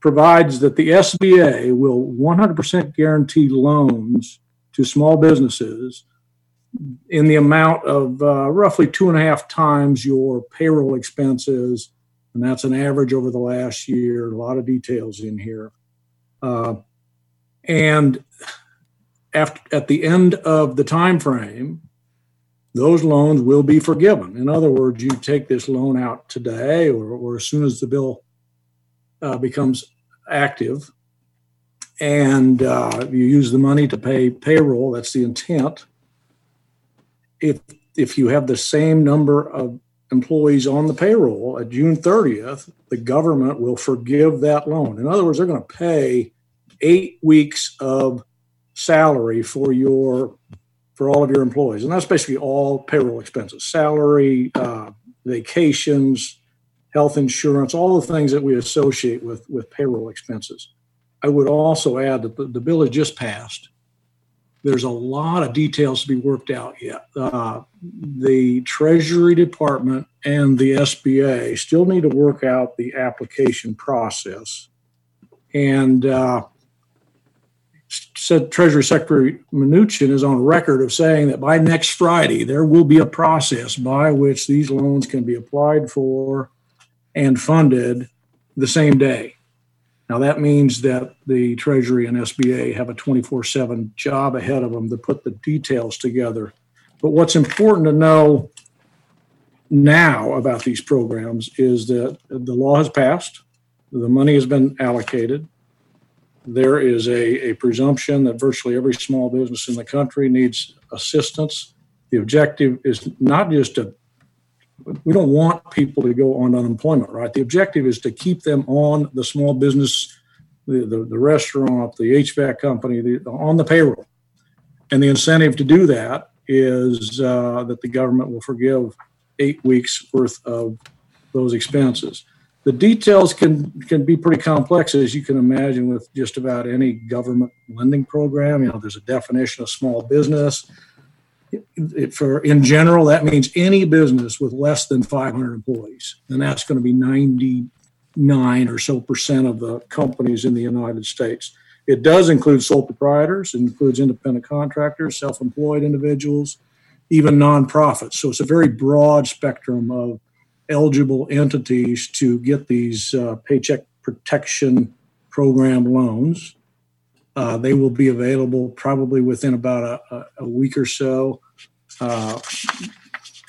provides that the SBA will 100% guarantee loans to small businesses in the amount of uh, roughly two and a half times your payroll expenses and that's an average over the last year. A lot of details in here. Uh, and after, at the end of the time frame, those loans will be forgiven. In other words, you take this loan out today or, or as soon as the bill uh, becomes active, and uh, you use the money to pay payroll. That's the intent. If if you have the same number of employees on the payroll at June 30th, the government will forgive that loan. In other words, they're going to pay eight weeks of salary for your for all of your employees, and that's basically all payroll expenses: salary, uh, vacations, health insurance, all the things that we associate with with payroll expenses. I would also add that the, the bill has just passed. There's a lot of details to be worked out yet. Uh, the Treasury Department and the SBA still need to work out the application process. And uh, said Treasury Secretary Mnuchin is on record of saying that by next Friday, there will be a process by which these loans can be applied for and funded the same day. Now, that means that the Treasury and SBA have a 24 7 job ahead of them to put the details together. But what's important to know now about these programs is that the law has passed, the money has been allocated. there is a, a presumption that virtually every small business in the country needs assistance. The objective is not just to, we don't want people to go on unemployment, right? The objective is to keep them on the small business, the, the, the restaurant, the HVAC company, the, on the payroll. And the incentive to do that is uh, that the government will forgive eight weeks worth of those expenses. The details can can be pretty complex, as you can imagine, with just about any government lending program. You know, there's a definition of small business. For in general, that means any business with less than 500 employees, and that's going to be 99 or so percent of the companies in the United States. It does include sole proprietors, it includes independent contractors, self-employed individuals, even nonprofits. So it's a very broad spectrum of eligible entities to get these uh, paycheck protection program loans. Uh, they will be available probably within about a, a week or so. Uh,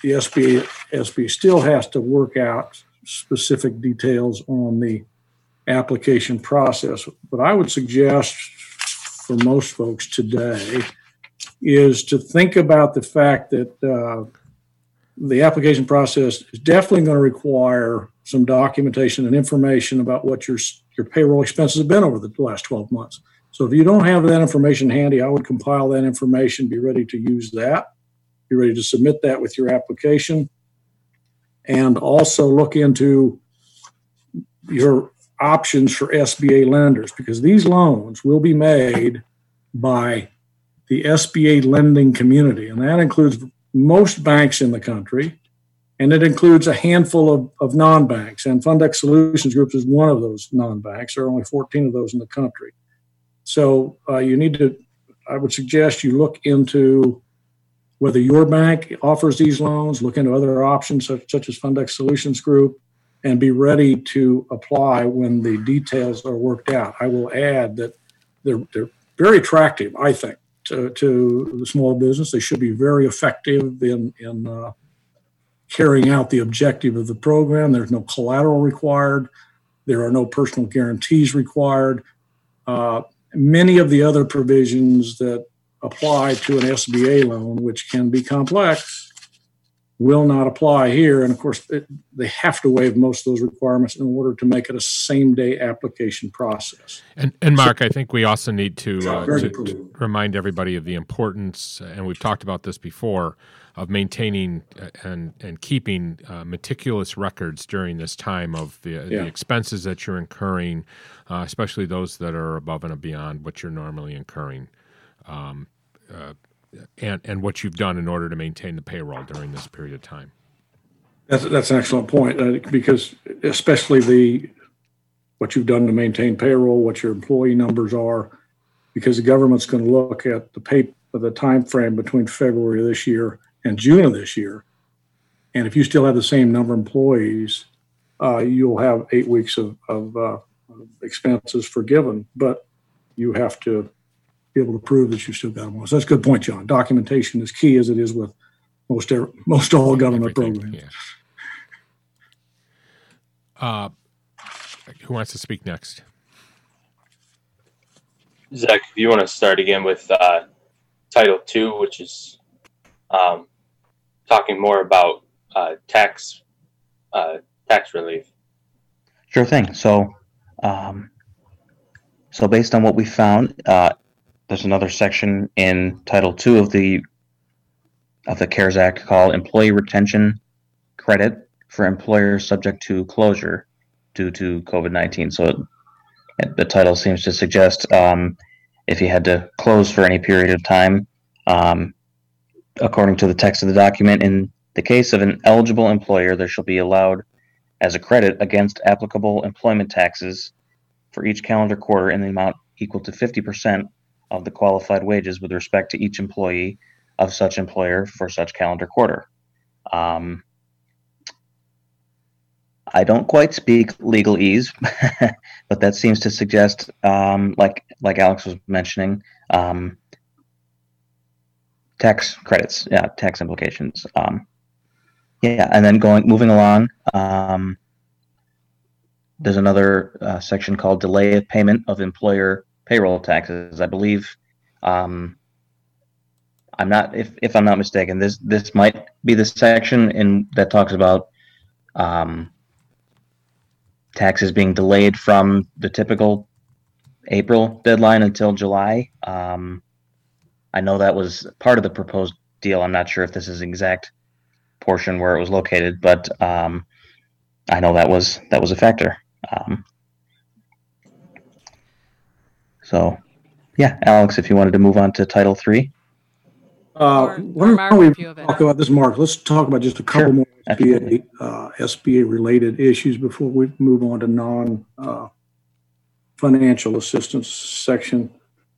the SBA, SBA still has to work out specific details on the application process. What I would suggest for most folks today is to think about the fact that uh, the application process is definitely going to require some documentation and information about what your your payroll expenses have been over the last 12 months. So if you don't have that information handy, I would compile that information, be ready to use that, be ready to submit that with your application, and also look into your options for SBA lenders because these loans will be made by the SBA lending community, and that includes most banks in the country, and it includes a handful of, of non banks. And Fundex Solutions Group is one of those non banks. There are only 14 of those in the country. So uh, you need to, I would suggest you look into whether your bank offers these loans, look into other options such, such as Fundex Solutions Group, and be ready to apply when the details are worked out. I will add that they're, they're very attractive, I think to, to the small business. They should be very effective in, in uh, carrying out the objective of the program. There's no collateral required. There are no personal guarantees required. Uh, many of the other provisions that apply to an SBA loan, which can be complex, will not apply here. And of course, it, they have to waive most of those requirements in order to make it a same day application process. And, and Mark, so, I think we also need to, uh, to, to, remind everybody of the importance, and we've talked about this before, of maintaining uh, and, and keeping uh, meticulous records during this time of the, yeah. the expenses that you're incurring, uh, especially those that are above and beyond what you're normally incurring. Um, and, and what you've done in order to maintain the payroll during this period of time. That's, that's an excellent point uh, because especially the what you've done to maintain payroll, what your employee numbers are, because the government's going to look at the pay the time frame between February of this year and June of this year, and if you still have the same number of employees, uh, you'll have eight weeks of, of uh, expenses forgiven, but you have to be able to prove that you've still got them. So that's a good point, John. Documentation is key, as it is with most most all government Everything, programs. Yeah. Uh, who wants to speak next? Zach, if you want to start again with uh, Title Two, which is um, talking more about uh, tax uh, tax relief. Sure thing. So, um, so based on what we found, uh, there's another section in Title II of the of the CARES Act called Employee Retention Credit for employers subject to closure due to COVID nineteen. So it, the title seems to suggest um, if you had to close for any period of time, um, according to the text of the document, in the case of an eligible employer, there shall be allowed as a credit against applicable employment taxes for each calendar quarter in the amount equal to 50% of the qualified wages with respect to each employee of such employer for such calendar quarter. Um, I don't quite speak legalese, but that seems to suggest, um, like like Alex was mentioning, um, tax credits, yeah, tax implications. Um, yeah, and then going moving along, um, there's another uh, section called delay of payment of employer payroll taxes. I believe, um, I'm not if if I'm not mistaken. This this might be the section in that talks about um, taxes being delayed from the typical April deadline until July. Um, I know that was part of the proposed deal. I'm not sure if this is exact portion where it was located, but um, I know that was that was a factor. Um, so, yeah, Alex, if you wanted to move on to Title Three. Uh, Or- why or don't Mark, we if you have it. talk about this, Mark? Let's talk about just a couple Sure. more SBA, uh, SBA related issues before we move on to non, uh, financial assistance section.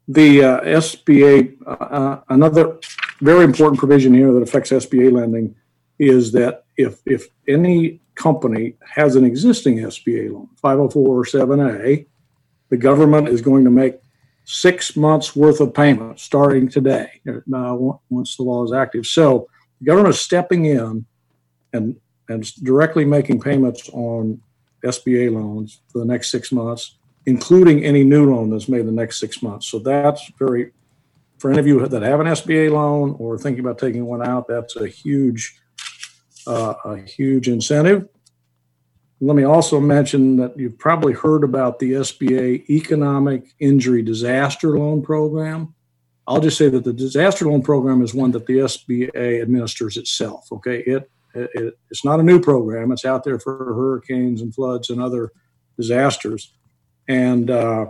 The, uh, SBA, uh, uh, another very important provision here that affects SBA lending is that if, if any company has an existing SBA loan, 504 or 7A, the government is going to make six months worth of payments starting today, uh, once the law is active. So the government is stepping in and, and directly making payments on SBA loans for the next six months, including any new loan that's made the next six months. So that's very, for any of you that have an SBA loan or thinking about taking one out, that's a huge, uh, a huge incentive. Let me also mention that you've probably heard about the SBA Economic Injury Disaster Loan Program. I'll just say that the disaster loan program is one that the SBA administers itself. Okay, it, it it's not a new program. It's out there for hurricanes and floods and other disasters, and uh,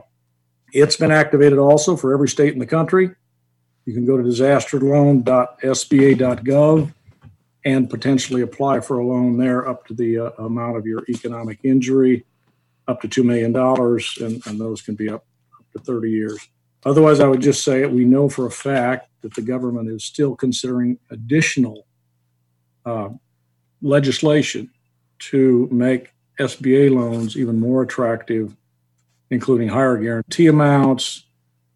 it's been activated also for every state in the country. You can go to disasterloan.sba.gov and potentially apply for a loan there up to the uh, amount of your economic injury, up to $2 million, and, and those can be up, up to 30 years. Otherwise, I would just say we know for a fact that the government is still considering additional uh, legislation to make SBA loans even more attractive, including higher guarantee amounts,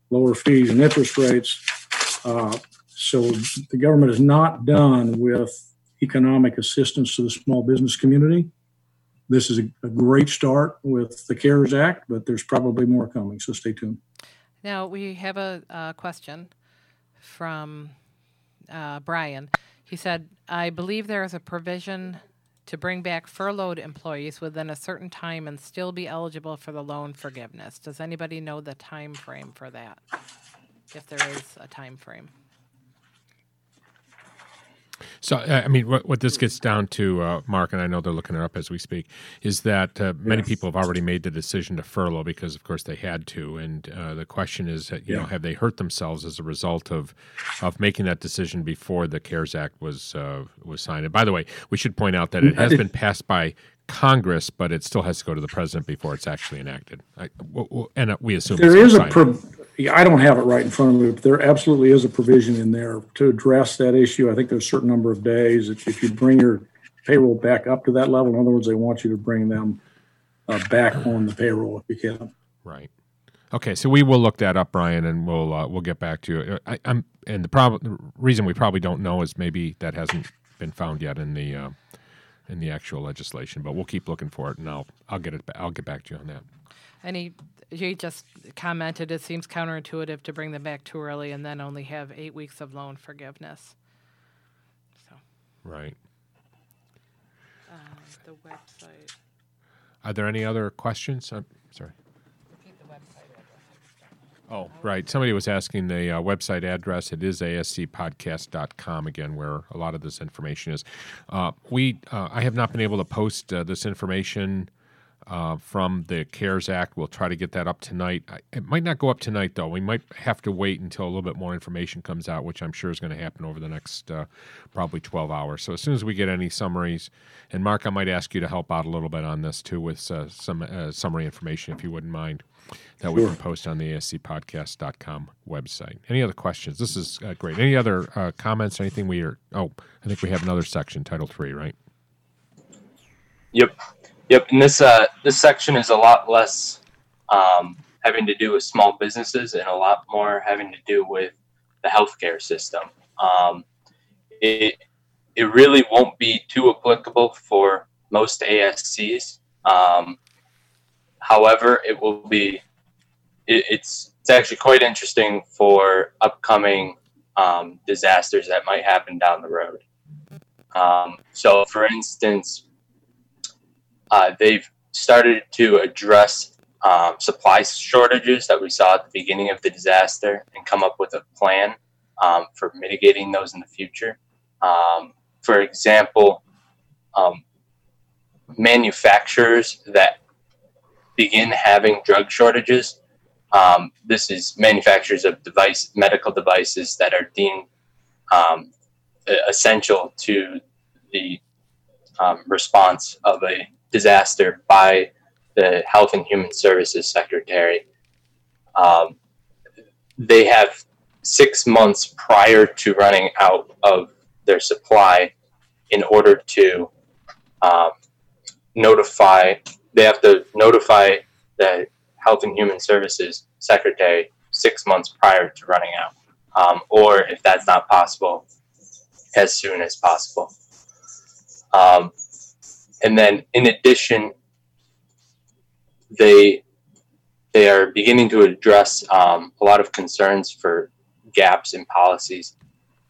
lower fees and interest rates. Uh, so the government is not done with economic assistance to the small business community. This is a, a great start with the CARES Act, but there's probably more coming, so stay tuned. Now, we have a, question from uh, Brian. He said, I believe there is a provision to bring back furloughed employees within a certain time and still be eligible for the loan forgiveness. Does anybody know the time frame for that? If there is a time frame. So, uh, I mean, what, what this gets down to, uh, Mark, and I know they're looking it up as we speak, is that uh, many Yes. people have already made the decision to furlough because, of course, they had to. And uh, the question is, that, you know, have they hurt themselves as a result of of making that decision before the CARES Act was uh, was signed? And by the way, we should point out that it has been passed by Congress, but it still has to go to the president before it's actually enacted. I, w- w- and uh, we assume There it's is a, pro- yeah, I don't have it right in front of me, but there absolutely is a provision in there to address that issue. I think there's a certain number of days. If, if you bring your payroll back up to that level, in other words, they want you to bring them uh, back on the payroll if you can. Right. Okay, so we will look that up, Brian, and we'll uh, we'll get back to you. I, I'm and the problem, the reason we probably don't know is maybe that hasn't been found yet in the uh, in the actual legislation, but we'll keep looking for it, and I'll I'll get it. I'll get back to you on that. And he, he just commented, it seems counterintuitive to bring them back too early and then only have eight weeks of loan forgiveness. So, Right. uh, the website. Are there any other questions? I'm sorry. Oh, right. Somebody was asking the uh, website address. It is ascpodcast.com again, where a lot of this information is. Uh, we, uh, I have not been able to post uh, this information uh, from the CARES Act. We'll try to get that up tonight. I, it might not go up tonight, though. We might have to wait until a little bit more information comes out, which I'm sure is going to happen over the next uh, probably 12 hours. So as soon as we get any summaries, and Mark, I might ask you to help out a little bit on this too with uh, some uh, summary information, if you wouldn't mind, that we can post on the ascpodcast.com website. Any other questions? This is uh, great. Any other uh, comments? Anything we are? Oh, I think we have another section, Title Three, right? Yep, yep. And this uh, this section is a lot less um, having to do with small businesses and a lot more having to do with the healthcare system. Um, it it really won't be too applicable for most ASCs. Um, however, it will be it, it's it's actually quite interesting for upcoming um, disasters that might happen down the road. Um, so, for instance, uh, they've started to address um, supply shortages that we saw at the beginning of the disaster and come up with a plan um, for mitigating those in the future. Um, for example, um, manufacturers that begin having drug shortages. Um, this is manufacturers of device medical devices that are deemed um, essential to the response of a disaster by the Health and Human Services Secretary. Um, they have six months prior to running out of their supply in order to um, notify, they have to notify the Health and Human Services Secretary six months prior to running out. Um, or if that's not possible, as soon as possible. Um, and then in addition, they they are beginning to address um, a lot of concerns for gaps in policies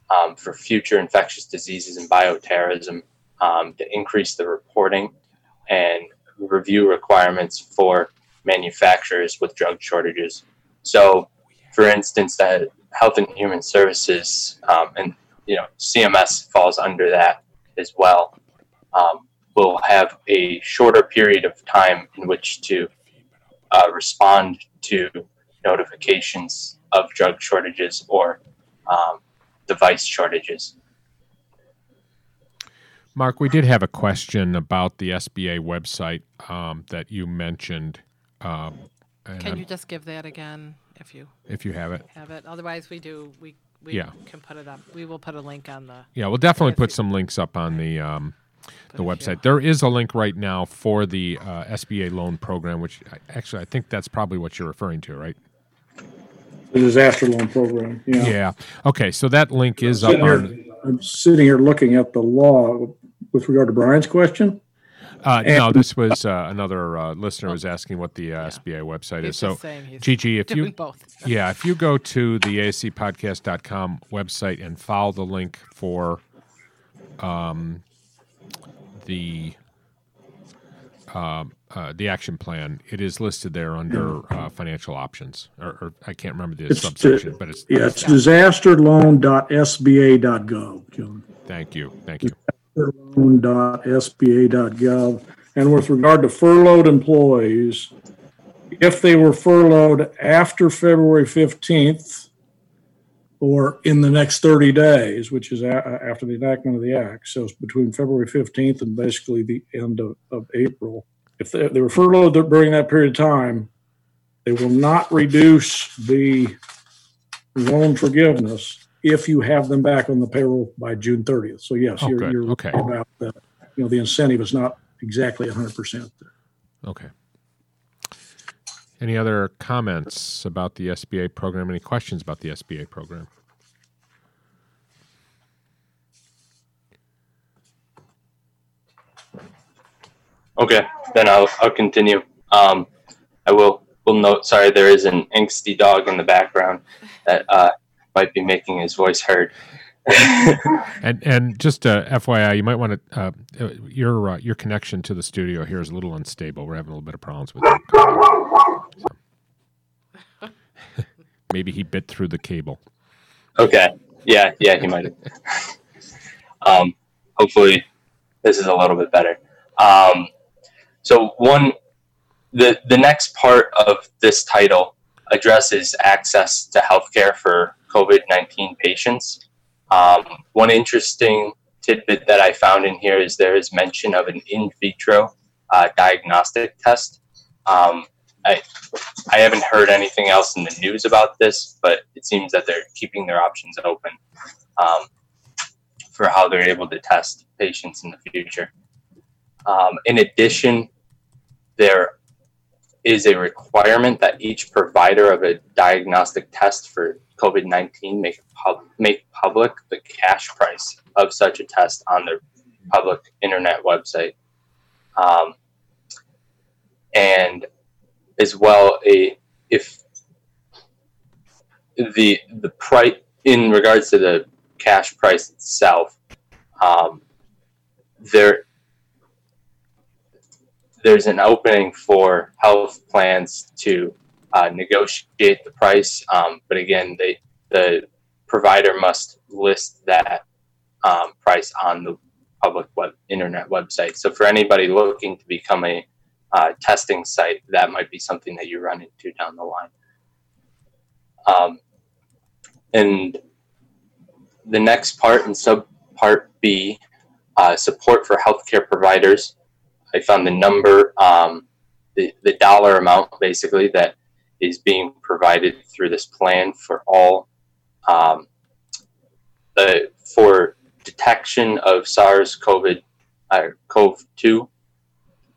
um, for future infectious diseases and bioterrorism um, to increase the reporting and review requirements for manufacturers with drug shortages. So, for instance, that Health and Human Services um, and you know CMS falls under that as well. Um, will have a shorter period of time in which to uh, respond to notifications of drug shortages or um, device shortages. Mark, we did have a question about the SBA website um, that you mentioned. Um, Can you just give that again if you if you have it? have it? Otherwise, we do we we Yeah. can put it up. We will put a link on the. Yeah, we'll definitely put some links up on the um, the But if website. There is a link right now for the uh, SBA loan program, which I, actually I think that's probably what you're referring to, right? The disaster loan program, yeah. Yeah. Okay, so that link is up Sitting on. I'm sitting here looking at the law with regard to Brian's question. Uh, no, this was uh, another uh, listener was asking what the uh, SBA website He's is. So, just saying he's Gigi, if you both. yeah, if you go to the ascpodcast.com website and follow the link for um, the um, uh, the action plan, it is listed there under uh, financial options, or, or I can't remember the It's, subsection, but it's Yeah, it's disasterloan.sba.gov, thank you, thank you. Loan.sba.gov. And with regard to furloughed employees, if they were furloughed after February 15th or in the next 30 days, which is a- after the enactment of the act, so it's between February 15th and basically the end of, of April, if they, they were furloughed during that period of time, they will not reduce the loan forgiveness if you have them back on the payroll by June 30th. So yes, Oh, you're, you're Okay. about the, you know, the incentive is not exactly 100% there. Okay. Any other comments about the SBA program? Any questions about the SBA program? Okay, then I'll, I'll continue. Um, I will will note. Sorry, there is an angsty dog in the background that uh, might be making his voice heard. And and just uh, FYI, you might want to uh, uh, your uh, your connection to the studio here is a little unstable. We're having a little bit of problems with it. Maybe he bit through the cable. okay, yeah, yeah, he might. have. um, hopefully, this is a little bit better. Um, so one, the the next part of this title addresses access to healthcare for COVID nineteen patients. Um, one interesting tidbit that I found in here is there is mention of an in vitro uh, diagnostic test. Um, I I haven't heard anything else in the news about this, but it seems that they're keeping their options open um, for how they're able to test patients in the future. Um, in addition, there is a requirement that each provider of a diagnostic test for COVID 19 make, pub- make public the cash price of such a test on their public internet website. Um, and as well, a if the the price in regards to the cash price itself, um, there there's an opening for health plans to uh, negotiate the price, um, but again, they the provider must list that um, price on the public web internet website. So for anybody looking to become a uh, testing site, that might be something that you run into down the line. Um, and the next part in sub part B, uh, support for healthcare providers. I found the number, um, the, the dollar amount basically that is being provided through this plan for all um, the for detection of SARS-CoV uh, CoV-2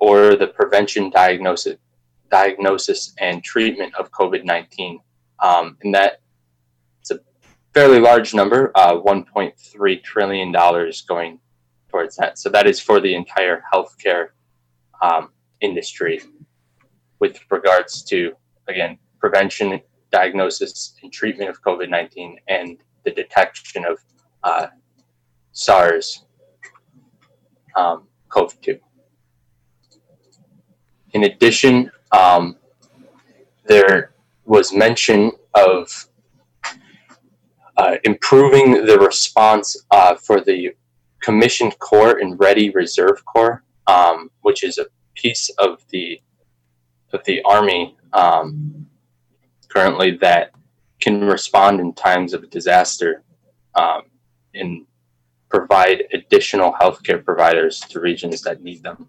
or the prevention, diagnosis, diagnosis and treatment of COVID-19, um, and that it's a fairly large number, uh, 1.3 trillion dollars going towards that. So that is for the entire healthcare um, industry, with regards to again prevention, diagnosis, and treatment of COVID-19 and the detection of uh, SARS um, CoV 2. In addition, um, there was mention of uh, improving the response uh, for the commissioned corps and ready reserve corps, um, which is a piece of the of the army um, currently that can respond in times of disaster um, and provide additional healthcare providers to regions that need them.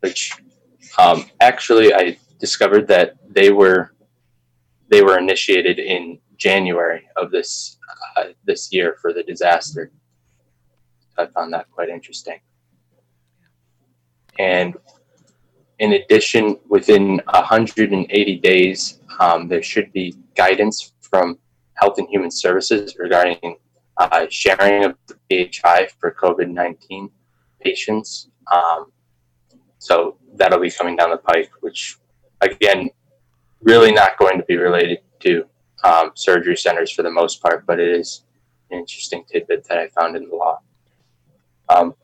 Which um, actually, I discovered that they were they were initiated in January of this uh, this year for the disaster. I found that quite interesting. And in addition, within 180 days, um, there should be guidance from Health and Human Services regarding uh, sharing of the PHI for COVID 19 patients. Um, so that'll be coming down the pike, which, again, really not going to be related to um, surgery centers for the most part, but it is an interesting tidbit that I found in the law. Um,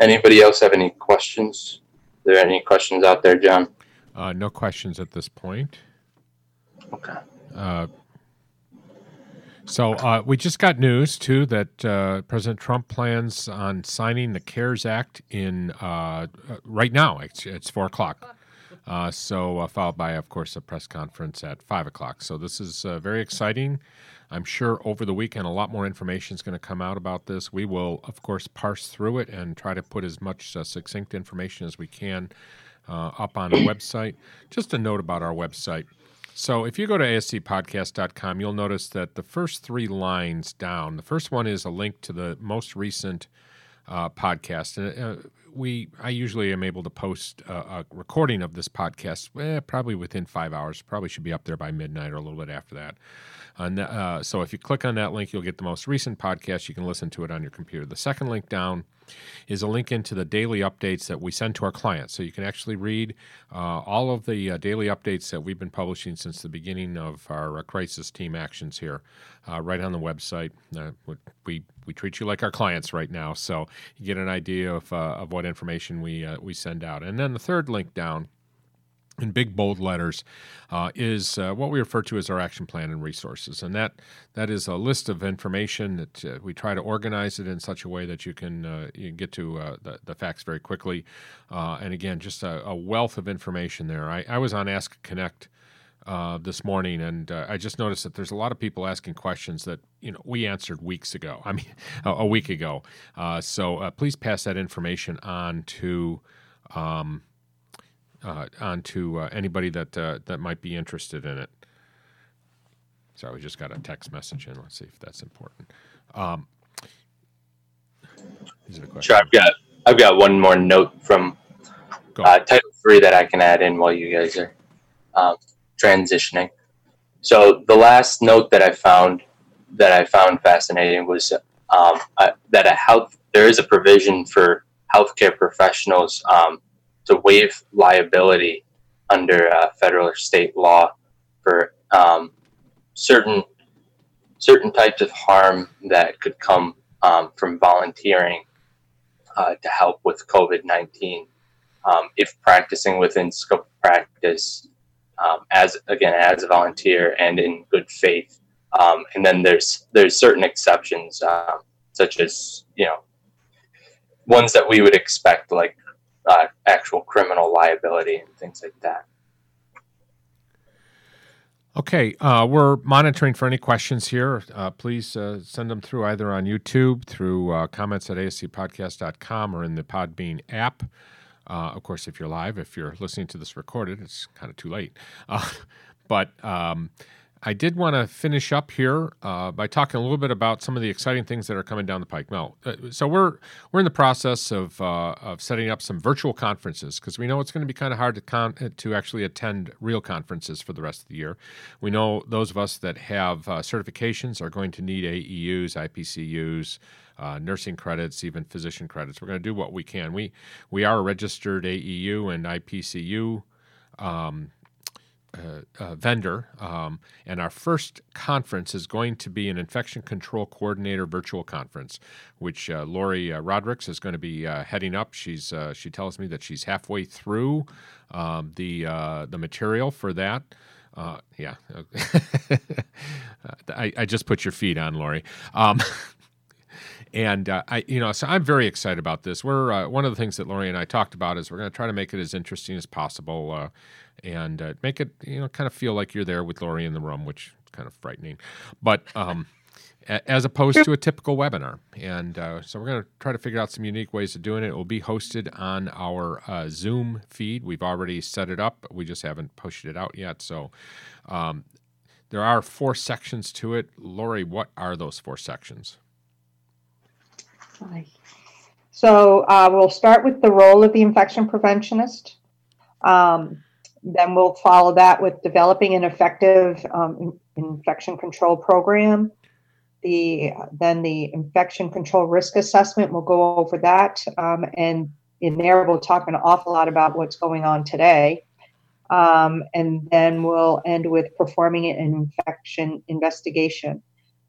anybody else have any questions? Are there any questions out there, John? Uh, no questions at this point. Okay. Uh, so uh, we just got news too that uh, President Trump plans on signing the CARES Act in uh, right now. It's, it's four o'clock. Uh, so uh, followed by, of course, a press conference at five o'clock. So this is uh, very exciting. I'm sure over the weekend a lot more information is going to come out about this. We will, of course, parse through it and try to put as much succinct information as we can up on our website. Just a note about our website. So if you go to ascpodcast.com, you'll notice that the first three lines down, the first one is a link to the most recent uh, podcast. And uh, we, I usually am able to post a, a recording of this podcast eh, probably within five hours. Probably should be up there by midnight or a little bit after that. And uh, so if you click on that link, you'll get the most recent podcast. You can listen to it on your computer. The second link down is a link into the daily updates that we send to our clients. So you can actually read uh, all of the uh, daily updates that we've been publishing since the beginning of our uh, crisis team actions here, uh, right on the website. Uh, we we treat you like our clients right now, so you get an idea of, uh, of what information we we send out. And then the third link down in big bold letters uh, is uh, what we refer to as our action plan and resources and that that is a list of information that uh, we try to organize it in such a way that you can, uh, you can get to uh, the, the, facts very quickly uh, and again just a, a, wealth of information there i, I was on ask connect this morning, and I just noticed that there's a lot of people asking questions that you know we answered weeks ago. I mean, a, week ago. so please pass that information on to um, uh, on to uh, anybody that uh, that might be interested in it. Sorry, we just got a text message in. Let's see if that's important. Um, is it a question? Sure, I've got I've got one more note from uh, Title Three that I can add in while you guys are um, transitioning. So the last note that I found that I found fascinating was um, that a health there is a provision for healthcare professionals um, to waive liability under uh, federal or state law for um, certain certain types of harm that could come um, from volunteering uh, to help with COVID nineteen. Um, if practicing within scope of practice, um, as again as a volunteer and in good faith, um, and then there's there's certain exceptions, um, such as you know ones that we would expect, like uh, actual criminal liability and things like that. Okay, uh, we're monitoring for any questions here. Uh, please uh, send them through either on YouTube, through uh, comments at ascpodcast.com, or in the Podbean app. Uh, of course, if you're live, if you're listening to this recorded, it's kind of too late. Uh, but um, I did want to finish up here uh, by talking a little bit about some of the exciting things that are coming down the pike. Now, uh, so we're we're in the process of uh, of setting up some virtual conferences because we know it's going to be kind of hard to con- uh, to actually attend real conferences for the rest of the year. We know those of us that have uh, certifications are going to need AEUs, IPCUs. Uh, nursing credits, even physician credits. We're going to do what we can. We we are a registered AEU and IPCU um, uh, uh, vendor, um, and our first conference is going to be an infection control coordinator virtual conference, which uh, Lori uh, Rodricks is going to be uh, heading up. She's uh, she tells me that she's halfway through um, the the material for that. yeah, I, I, just put your feet on, Lori. Um, and uh, I, you know, so I'm very excited about this. We're uh, one of the things that Lori and I talked about is we're going to try to make it as interesting as possible, uh, and uh, make it, you know, kind of feel like you're there with Lori in the room, which is kind of frightening, but um, as opposed to a typical webinar. And uh, so we're going to try to figure out some unique ways of doing it. It will be hosted on our uh, Zoom feed. We've already set it up. We just haven't pushed it out yet. So. Um, there are four sections to it. Lori, what are those four sections? So uh, we'll start with the role of the infection preventionist. Um, then we'll follow that with developing an effective um, infection control program. The then the infection control risk assessment. We'll go over that, um, and in there we'll talk an awful lot about what's going on today. Um, and then we'll end with performing an infection investigation.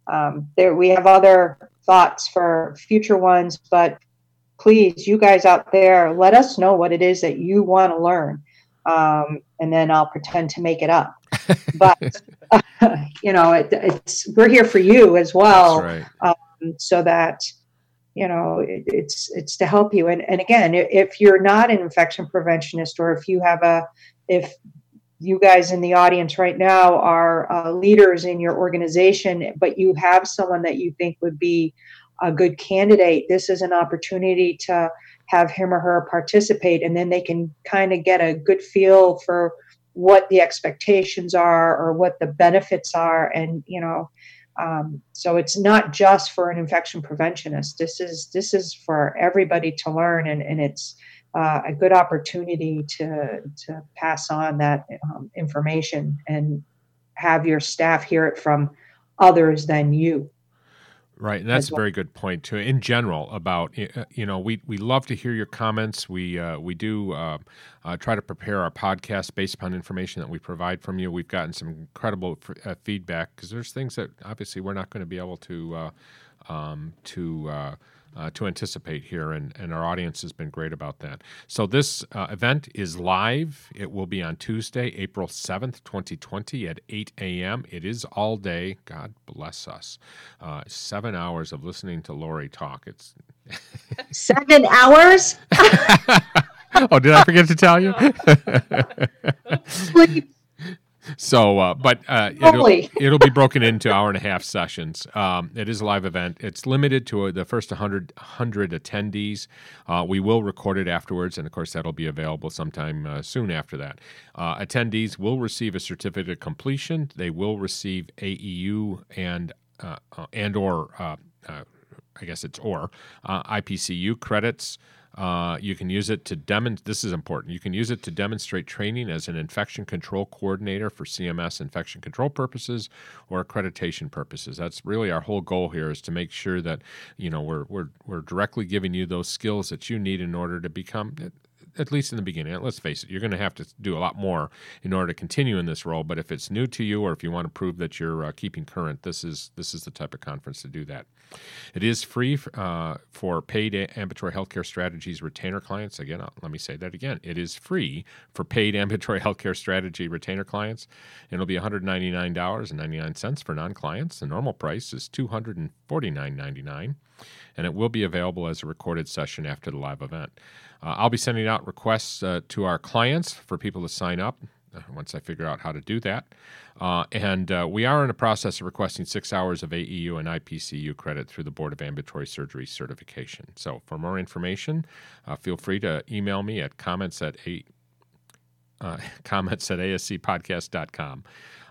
Um, there we have other thoughts for future ones, but please, you guys out there, let us know what it is that you want to learn. Um, and then I'll pretend to make it up. But, uh, you know, it, it's, we're here for you as well. Right. Um, so that, you know, it, it's, it's to help you. And, and again, if you're not an infection preventionist or if you have a, if you guys in the audience right now are uh, leaders in your organization, but you have someone that you think would be a good candidate, this is an opportunity to have him or her participate, and then they can kind of get a good feel for what the expectations are or what the benefits are, and you know. Um, so it's not just for an infection preventionist. This is this is for everybody to learn, and, and it's uh, a good opportunity to to pass on that um, information and have your staff hear it from others than you. Right, and that's a very good point too. In general, about uh, you know, we we love to hear your comments. We uh, we do uh, uh, try to prepare our podcast based upon information that we provide from you. We've gotten some incredible f- uh, feedback because there's things that obviously we're not going to be able to uh, um, to uh, to anticipate here, and, and our audience has been great about that. So, this uh, event is live. It will be on Tuesday, April 7th, 2020, at 8 a.m. It is all day. God bless us. Uh, seven hours of listening to Lori talk. It's seven hours. oh, did I forget to tell you? So, uh, but uh, it'll, it'll, be broken into hour and a half sessions. Um, it is a live event. It's limited to uh, the first 100, 100 attendees. Uh, we will record it afterwards, and of course, that'll be available sometime uh, soon after that. Uh, attendees will receive a certificate of completion. They will receive AEU and and or I guess it's or IPCU credits. Uh, you can use it to demonstrate. This is important. You can use it to demonstrate training as an infection control coordinator for CMS infection control purposes or accreditation purposes. That's really our whole goal here is to make sure that you know we're we're we're directly giving you those skills that you need in order to become at least in the beginning. Let's face it, you're going to have to do a lot more in order to continue in this role. But if it's new to you, or if you want to prove that you're uh, keeping current, this is this is the type of conference to do that. It is free uh, for paid ambulatory healthcare strategies retainer clients. Again, uh, let me say that again. It is free for paid ambulatory healthcare strategy retainer clients. And it'll be $199.99 for non clients. The normal price is $249.99 and it will be available as a recorded session after the live event. Uh, I'll be sending out requests uh, to our clients for people to sign up uh, once I figure out how to do that. Uh, and uh, we are in the process of requesting six hours of AEU and IPCU credit through the Board of Ambulatory Surgery certification. So for more information, uh, feel free to email me at comments at a, comments at ascpodcast.com.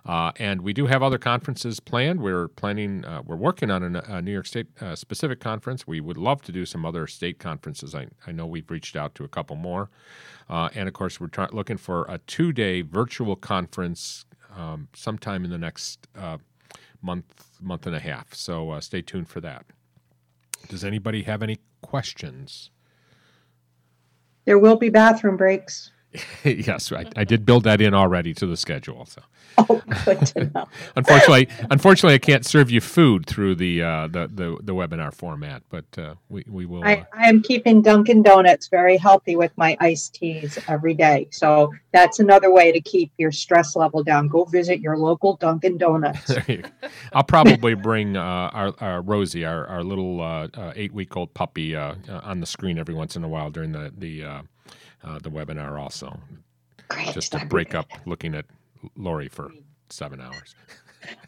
Uh, and we do have other conferences planned. We're planning, uh, we're working on a, a New York State uh, specific conference. We would love to do some other state conferences. I, I know we've reached out to a couple more. Uh, and of course, we're looking for a two day virtual conference um, sometime in the next uh, month, month and a half. So uh, stay tuned for that. Does anybody have any questions? There will be bathroom breaks. yes, I, I, did build that in already to the schedule. So, oh, good to know. unfortunately, unfortunately, I can't serve you food through the uh, the, the, the webinar format, but uh, we we will. I, uh, I am keeping Dunkin' Donuts very healthy with my iced teas every day, so that's another way to keep your stress level down. Go visit your local Dunkin' Donuts. you I'll probably bring uh, our, our, Rosie, our our little uh, uh, eight week old puppy, on the screen every once in a while during the the uh, the webinar also, Great, just to break up looking at Lori for seven hours.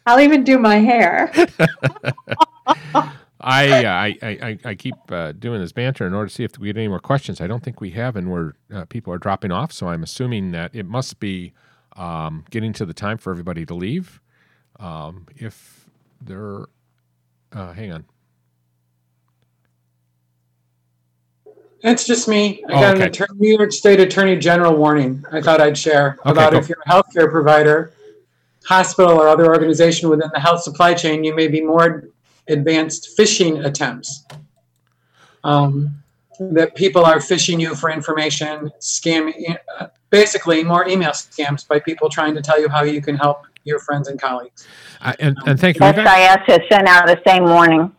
I'll even do my hair. I, I, I, I keep uh, doing this banter in order to see if we get any more questions. I don't think we have, and we're uh, people are dropping off. So I'm assuming that it must be um, getting to the time for everybody to leave. Um, if they're, uh, hang on, It's just me. I oh, got okay. an attorney, New York State Attorney General warning I thought I'd share okay, about cool. if you're a healthcare provider, hospital, or other organization within the health supply chain, you may be more advanced phishing attempts. Um, that people are phishing you for information, scamming, uh, basically more email scams by people trying to tell you how you can help your friends and colleagues. Uh, and, and thank you. SIS has sent out the same warning.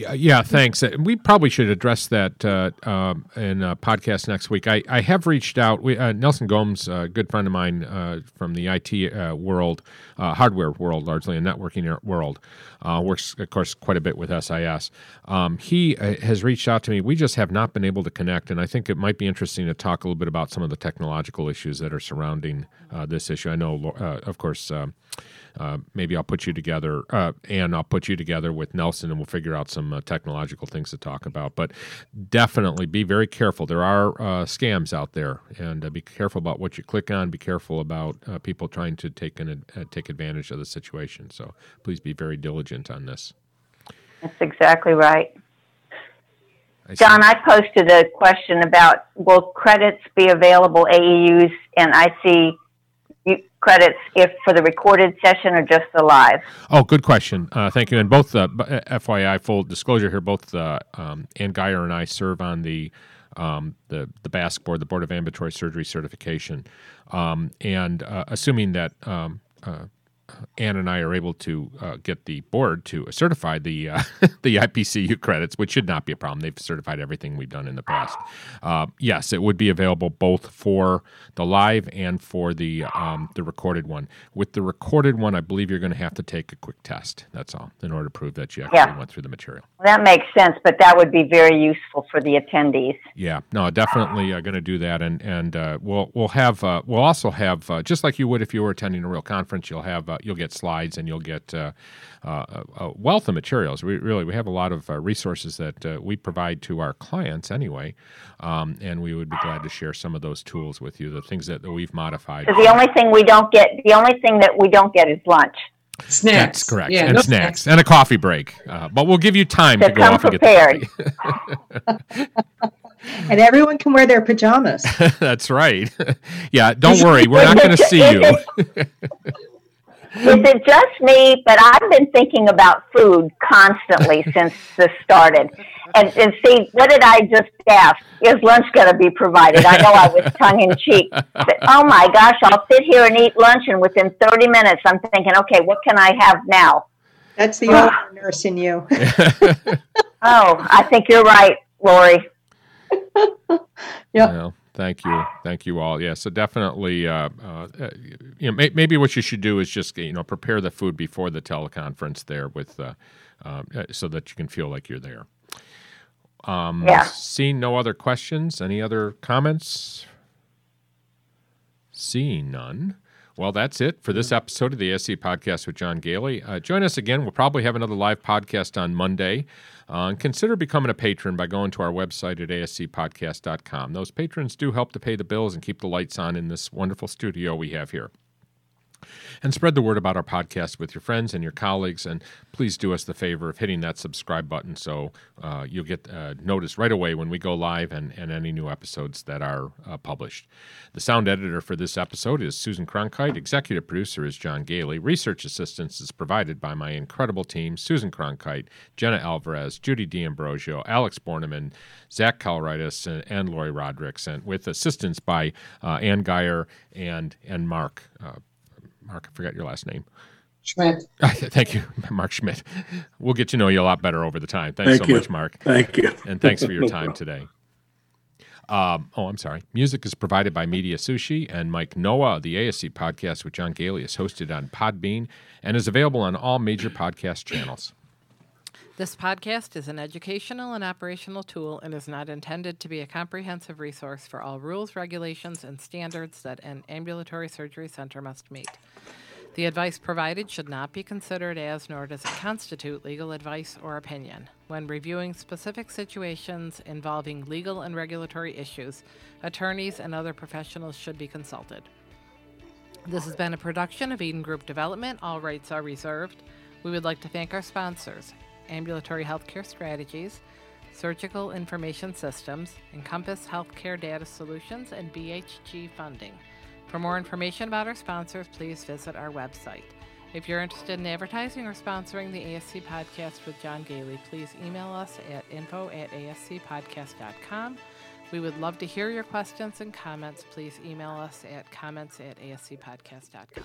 Yeah, yeah, thanks. Uh, we probably should address that uh, um, in a podcast next week. I, I have reached out. We, uh, Nelson Gomes, a good friend of mine uh, from the IT uh, world, uh, hardware world, largely a networking world, works, of course, quite a bit with SIS. Um, he has reached out to me. We just have not been able to connect, and I think it might be interesting to talk a little bit about some of the technological issues that are surrounding this issue. I know, of course. Um, uh, maybe I'll put you together, uh, and I'll put you together with Nelson, and we'll figure out some uh, technological things to talk about. But definitely be very careful. There are uh, scams out there, and uh, be careful about what you click on. Be careful about people trying to take an, take advantage of the situation. So please be very diligent on this. That's exactly right. I John, I posted a question about will credits be available AEUs and IC credits if for the recorded session or just the live? Oh, good question. Uh, thank you. And both, uh, FYI, full disclosure here, both uh, um, Ann Geyer and I serve on the um, the the BASC board, the Board of Ambulatory Surgery Certification, um, and uh, assuming that um, uh, Ann and I are able to uh, get the board to certify the uh, the IPCU credits, which should not be a problem. They've certified everything we've done in the past. Uh, yes, it would be available both for the live and for the um, the recorded one. With the recorded one, I believe you're going to have to take a quick test. That's all in order to prove that you actually yeah. went through the material. That makes sense, but that would be very useful for the attendees. Yeah, no, definitely uh, going to do that, and and uh, we'll we'll have uh, we'll also have just like you would if you were attending a real conference, you'll have you'll get slides and you'll get uh, uh, a wealth of materials. We really we have a lot of uh, resources that uh, we provide to our clients anyway, um, and we would be glad to share some of those tools with you. The things that, that we've modified. the only thing we don't get, the only thing that we don't get is lunch. Snacks. That's correct. Yeah, and no snacks. snacks. and a coffee break. Uh, but we'll give you time to, to go off prepared. and get the coffee. and everyone can wear their pajamas. That's right. yeah, don't worry. We're not going to see you. It just me? But I've been thinking about food constantly since this started. And, and see, what did I just ask? Is lunch going to be provided? I know I was tongue in cheek. But, Oh my gosh, I'll sit here and eat lunch, and within 30 minutes, I'm thinking, okay, what can I have now? That's the older nurse in you. Oh, I think you're right, Lori. Yep. Thank you, thank you all. Yeah, so definitely, uh, uh, uh, you know, may, maybe what you should do is just you know prepare the food before the teleconference there with, uh, uh, uh, so that you can feel like you're there. Um, Yeah. Seeing no other questions, any other comments? Seeing none. Well, that's it for this episode of the ASC Podcast with John Gailey. Uh, join us again. We'll probably have another live podcast on Monday. Uh, and consider becoming a patron by going to our website at ascpodcast.com. Those patrons do help to pay the bills and keep the lights on in this wonderful studio we have here. And spread the word about our podcast with your friends and your colleagues. And please do us the favor of hitting that subscribe button so uh, you'll get uh, notice right away when we go live and, and any new episodes that are uh, published. The sound editor for this episode is Susan Cronkite. Executive producer is John Gailey. Research assistance is provided by my incredible team Susan Cronkite, Jenna Alvarez, Judy D'Ambrosio, Alex Borneman, Zach Calritis, and, and Lori Rodericks, and with assistance by uh, Ann Geyer and, and Mark. Mark, I forgot your last name. Schmidt. Thank you, Mark Schmidt. We'll get to know you a lot better over the time. Thanks Thank so you. much, Mark. Thank you. And thanks for your No time problem. today. Um, oh, I'm sorry. Music is provided by Media Sushi and Mike Noah. The ASC podcast with John Gailey is hosted on Podbean and is available on all major podcast channels. This podcast is an educational and operational tool and is not intended to be a comprehensive resource for all rules, regulations, and standards that an ambulatory surgery center must meet. The advice provided should not be considered as, nor does it constitute legal advice or opinion. When reviewing specific situations involving legal and regulatory issues, attorneys and other professionals should be consulted. This has been a production of Eden Group Development. All rights are reserved. We would like to thank our sponsors Ambulatory Healthcare Strategies, Surgical Information Systems, Encompass Healthcare Data Solutions, and BHG Funding. For more information about our sponsors, please visit our website. If you're interested in advertising or sponsoring the ASC podcast with John Gailey, please email us at info at ascpodcast.com. We would love to hear your questions and comments. Please email us at comments at ascpodcast.com.